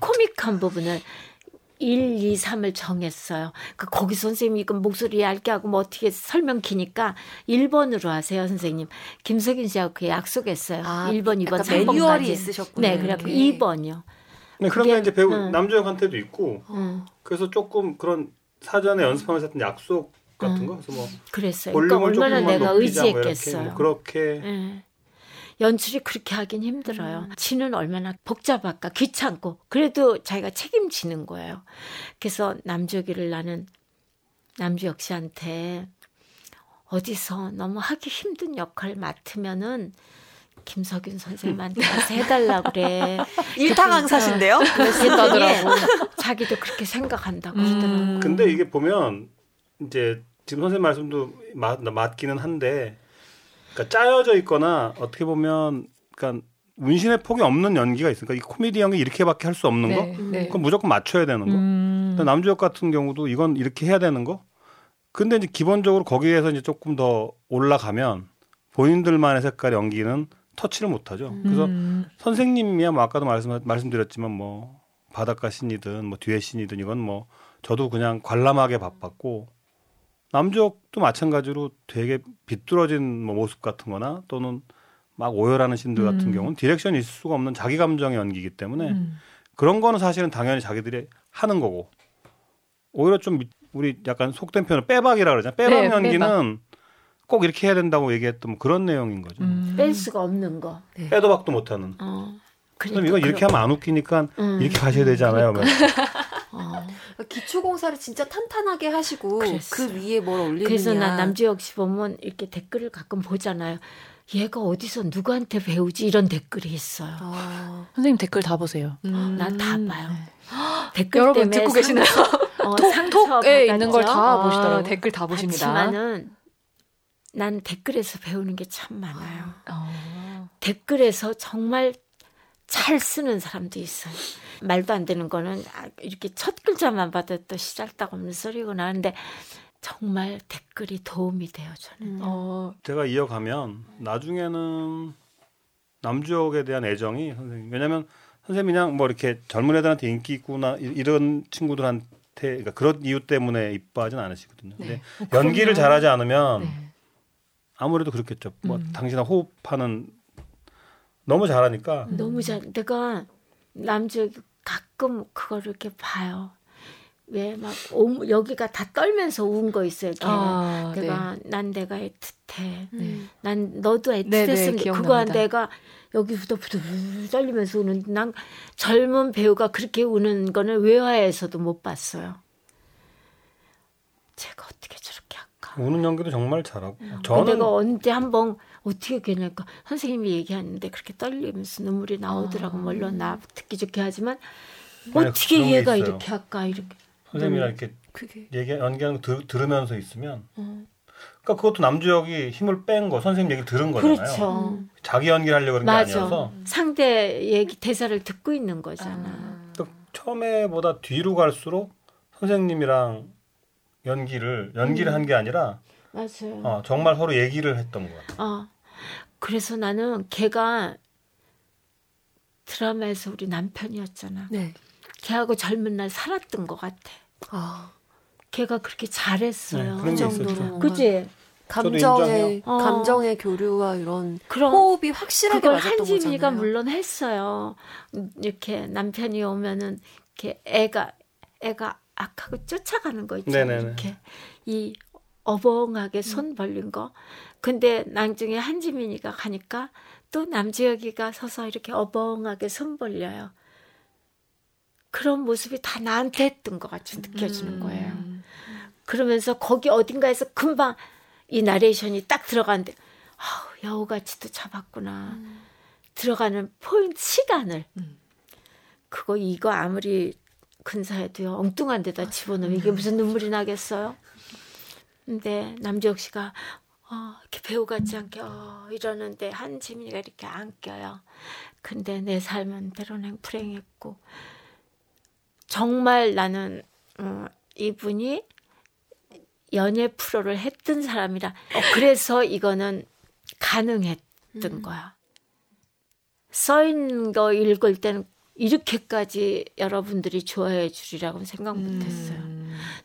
코믹한 부분을 1, 2, 3을 정했어요. 그 거기 선생님이 이거 목소리 얇게 하고 뭐 어떻게 설명 기니까 1번으로 하세요, 선생님. 김석인 씨하고 그 약속했어요. 아, 1번, 2번, 약간 3번까지. 매뉴얼이 있으셨구나, 네, 그래갖고 이렇게. 2번이요. 네, 그런 게 이제 배우 응. 남조혁한테도 있고 응. 그래서 조금 그런 사전에 연습하면서 했던 약속 같은 음. 거. 그래서 뭐 그랬어요. 그러니까 볼륨을 얼마나 조금만 내가 뭐 이렇게, 의지했겠어요. 뭐 그렇게 예. 연출이 그렇게 하긴 힘들어요. 음. 지는 얼마나 복잡할까 귀찮고 그래도 자기가 책임지는 거예요. 그래서 남주기를 나는 남주혁 씨한테 어디서 너무 하기 힘든 역할 맡으면은 김석윤 선생님한테 가서 해달라 그래. [LAUGHS] 일타강사신데요? 그랬더니 자기도 그렇게 생각한다고 그러더라고. 근데 이게 보면 이제 지금 선생님 말씀도 맞, 맞기는 한데 그러니까 짜여져 있거나 어떻게 보면 그러니까 운신의 폭이 없는 연기가 있으니까 이 코미디 연기 이렇게밖에 할 수 없는 거 네. 그건 무조건 맞춰야 되는 거. 음. 남주역 같은 경우도 이건 이렇게 해야 되는 거. 근데 이제 기본적으로 거기에서 이제 조금 더 올라가면 본인들만의 색깔 연기는 터치를 못하죠. 그래서 음. 선생님이야 뭐 아까도 말씀 말씀드렸지만 뭐 바닷가 신이든 뭐 뒤에 신이든 이건 뭐 저도 그냥 관람하기 바빴고 남주혁도 마찬가지로 되게 비뚤어진 뭐 모습 같은 거나 또는 막 오열하는 신들 같은 음. 경우는 direction이 있을 수가 없는 자기 감정의 연기이기 때문에 음. 그런 거는 사실은 당연히 자기들이 하는 거고 오히려 좀 미- 우리 약간 속된 표현을 빼박이라 그러잖아요. 빼박 네, 연기는 꼭 이렇게 해야 된다고 얘기했던 뭐 그런 내용인 거죠. 음. 뺄 수가 없는 거. 빼도 박도 못하는. 어. 그럼 이거 이렇게 하면 안 웃기니까 음. 이렇게 가셔야 되잖아요. 면 어. [LAUGHS] 기초공사를 진짜 탄탄하게 하시고 그랬어요. 그 위에 뭘 올리느냐. 그래서 난 남주혁 씨 보면 이렇게 댓글을 가끔 보잖아요. 얘가 어디서 누구한테 배우지 이런 댓글이 있어요. 아, 선생님 댓글 다 보세요. 음. 난다 봐요. [GASPS] 댓글 여러분 때문에 듣고 계시나요? 어, [LAUGHS] 톡, 상처 톡에 있는 걸 다? 보시더라고요. 어, 댓글 다 보십니다. 그렇지만은 난 댓글에서 배우는 게 참 많아요. 어. 댓글에서 정말 잘 쓰는 사람도 있어요. 말도 안 되는 거는 아, 이렇게 첫 글자만 봐도 또 시잘딱 없는 소리구나 하는데 정말 댓글이 도움이 돼요 저는. 어. 제가 이어가면 나중에는 남주역에 대한 애정이 선생님 왜냐하면 선생님 그냥 뭐 이렇게 젊은 애들한테 인기 있구나 이- 이런 친구들한테 그러니까 그런 이유 때문에 이뻐하진 않으시거든요. 근데 네. 연기를 잘하지 않으면 네. 아무래도 그렇겠죠. 뭐 음. 당신하고 호흡하는 너무 잘하니까 너무 잘 내가 남주 가끔 그거를 이렇게 봐요. 왜 막 여기가 다 떨면서 운 거 있어요. 걔. 아, 내가 난 내가 애틋해. 네. 난 너도 네, 네, 애틋했으면 그거. 내가 여기 후덕후덕 떨리면서 우는 난 젊은 배우가 그렇게 우는 거는 외화에서도 못 봤어요. 제가 어떻게 저렇게 할까? 우는 연기도 정말 잘하고 어, 저는 내가 언제 한번 어떻게 괜할까 선생님이 얘기하는데 그렇게 떨리면서 눈물이 나오더라고. 물론 나 듣기 좋게 하지만 어떻게 게 얘가. 이렇게 할까? 이렇게. 선생님이랑 이렇게 그게. 얘기 연기하는 거 들, 들으면서 있으면 어. 그러니까 그것도 남주역이 힘을 뺀 거 선생님 얘기 들은 거잖아요. 그렇죠. 자기 연기를 하려고 그런 게 맞아. 아니어서. 상대 얘기 대사를 듣고 있는 거잖아. 또 처음에보다 뒤로 갈수록 선생님이랑 연기를 연기를 한게 아니라 맞아요 어, 정말 서로 얘기를 했던 것 같아요. 어. 그래서 나는 걔가 드라마에서 우리 남편이었잖아 네. 걔하고 젊은 날 살았던 것 같아 아, 걔가 그렇게 잘했어요 네, 그런 게 있었죠. 정도로 그지 감정의. 어. 감정의 교류와 이런 그럼 호흡이 확실하게 그걸 맞았던 한지민이가 거잖아요. 물론 했어요. 음, 이렇게 남편이 오면은 이렇게 애가 애가 악하고 쫓아가는 거 있잖아요. 네네네. 이렇게 이 어벙하게 손 벌린 거. 근데 나중에 한지민이가 가니까 또 남지혁이가 서서 이렇게 어벙하게 손 벌려요. 그런 모습이 다 나한테 했던 것 같이 느껴지는 거예요. 그러면서 거기 어딘가에서 금방 이 나레이션이 딱 들어가는데 아우 여우같이도 잡았구나. 들어가는 포인트 시간을. 그거 이거 아무리 근사해도요 엉뚱한 데다 집어넣으면 이게 무슨 눈물이 나겠어요 근데 남지혁 씨가 어, 이렇게 배우 같지 않게 어, 이러는데 한지민이가 이렇게 안 껴요 근데 내 삶은 때로는 불행했고 정말 나는 어, 이분이 연예 프로를 했던 사람이라 어, 그래서 이거는 가능했던 거야. 써 있는 거 읽을 때는 이렇게까지 여러분들이 좋아해 주리라고 생각 못 했어요.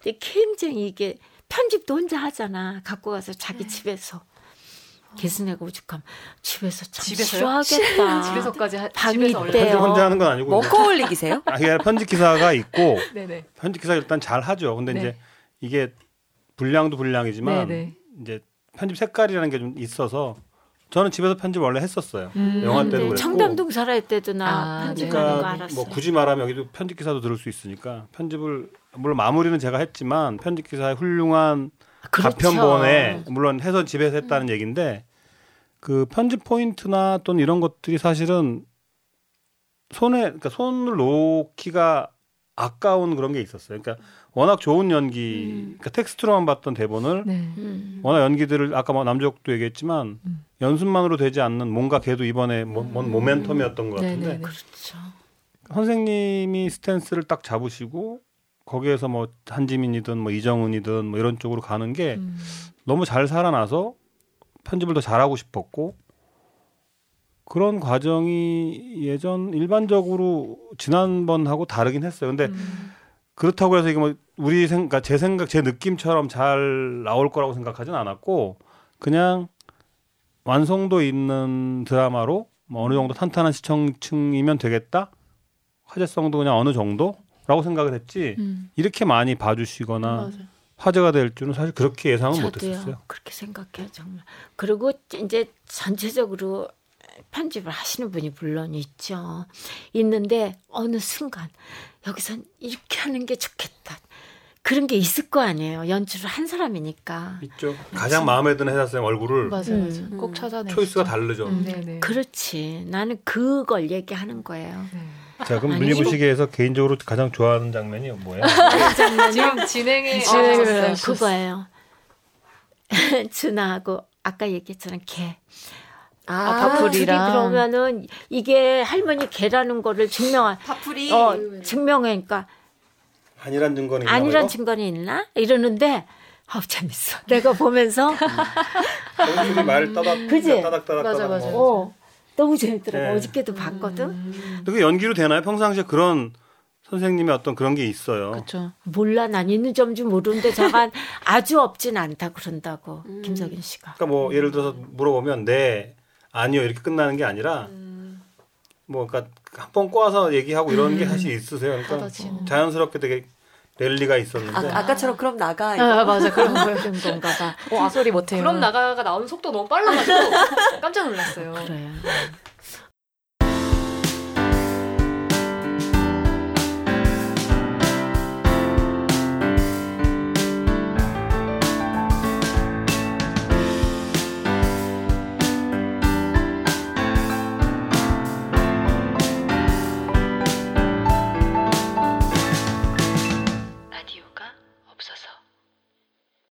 근데 굉장히 이게 편집도 혼자 하잖아. 갖고 가서 자기 집에서 개수내고 오죽하면 집에서 참 집에서요? 싫어하겠다. [LAUGHS] 집에서까지 하, 방이 집에서 있대요. 편집 혼자 하는 건 아니고 워커홀릭이세요? 아, 이게 편집 기사가 있고 네네. [LAUGHS] 편집 기사 일단 잘 하죠. 근데 네. 이제 이게 분량도 분량이지만 네네. 이제 편집 색깔이라는 게 좀 있어서 저는 집에서 편집 원래 했었어요. 음. 영화 때도 네, 그랬고. 청담동 살아야 때도 나 아, 편집하는 거 그러니까 알았어요. 뭐 굳이 말하면 여기도 편집 기사도 들을 수 있으니까 편집을 물론 마무리는 제가 했지만 편집 기사의 훌륭한 그렇죠. 가편본에 물론 해서 집에서 했다는 얘기인데 그 편집 포인트나 또는 이런 것들이 사실은 손에 그러니까 손을 놓기가 아까운 그런 게 있었어요. 그러니까 워낙 좋은 연기, 그러니까 텍스트로만 봤던 대본을 네. 음. 워낙 연기들을 아까 뭐 남주혁도 얘기했지만 음. 연습만으로 되지 않는 뭔가 걔도 이번에 뭔, 뭔 모멘텀이었던 것 같은데 네네네. 그렇죠. 선생님이 스탠스를 딱 잡으시고 거기에서 뭐 한지민이든 뭐 이정은이든 뭐 이런 쪽으로 가는 게 음. 너무 잘 살아나서 편집을 더 잘하고 싶었고 그런 과정이 예전 일반적으로 지난번하고 다르긴 했어요. 근데 음. 그렇다고 해서 이게 뭐 우리 생각, 그러니까 제 생각, 제 느낌처럼 잘 나올 거라고 생각하진 않았고 그냥 완성도 있는 드라마로 뭐 어느 정도 탄탄한 시청층이면 되겠다. 화제성도 그냥 어느 정도라고 생각을 했지. 음. 이렇게 많이 봐주시거나 맞아요. 화제가 될 줄은 사실 그렇게 예상은. 못했었어요. 그렇게 생각해요 정말. 그리고 이제 전체적으로 편집을 하시는 분이 물론 있죠. 있는데 어느 순간 여기선 이렇게 하는 게 좋겠다. 그런 게 있을 거 아니에요. 연출을 한 사람이니까. 있죠. 가장 마음에 드는 회사 쌤 얼굴을 맞아요, 음. 맞아요. 꼭 찾아내. 초이스가 다르죠. 음. 네네. 그렇지. 나는 그걸 얘기하는 거예요. 네. 자, 그럼 아니, 문리부시계에서 개인적으로 가장 좋아하는 장면이 뭐예요? [LAUGHS] 지금 진행에 진행을 아, 하셨어요. 그거예요. [LAUGHS] 준하하고 아까 얘기했잖아 개. 아. 둘이 밥풀이랑. 그러면은 이게 할머니 개라는 거를 증명한 밥풀이 어 증명하니까 아니란 증거는 있나 아니란 봐요? 증거는 있나 이러는데 아우 재밌어. 내가 보면서 원숭이 말 따닥 그지? 따닥 따닥 맞아, 따닥 맞아. 뭐. 어 너무 재밌더라고. 네. 어저께도 봤거든. 근데 그 연기로 되나요? 평상시에 그런 선생님의 어떤 그런 게 있어요. 그렇죠. 몰라 난 있는 점인지 모르는데 잠깐 아주 없진 않다 그런다고 김석인 씨가. 그러니까 뭐 예를 들어서 물어보면 네 아니요 이렇게 끝나는 게 아니라 뭐 그러니까 한 번 꼬아서 얘기하고 이런 게 사실 있으세요. 그러니까 받아치는. 자연스럽게 되게 랠리가 있었는데 아, 아까처럼 그럼 나가 이거. 아, 맞아. 그런 거였던 건가 봐. 어, 소리 못해요. 그럼 나가가 나오는 속도 너무 빨라가지고 깜짝 놀랐어요. 그래요.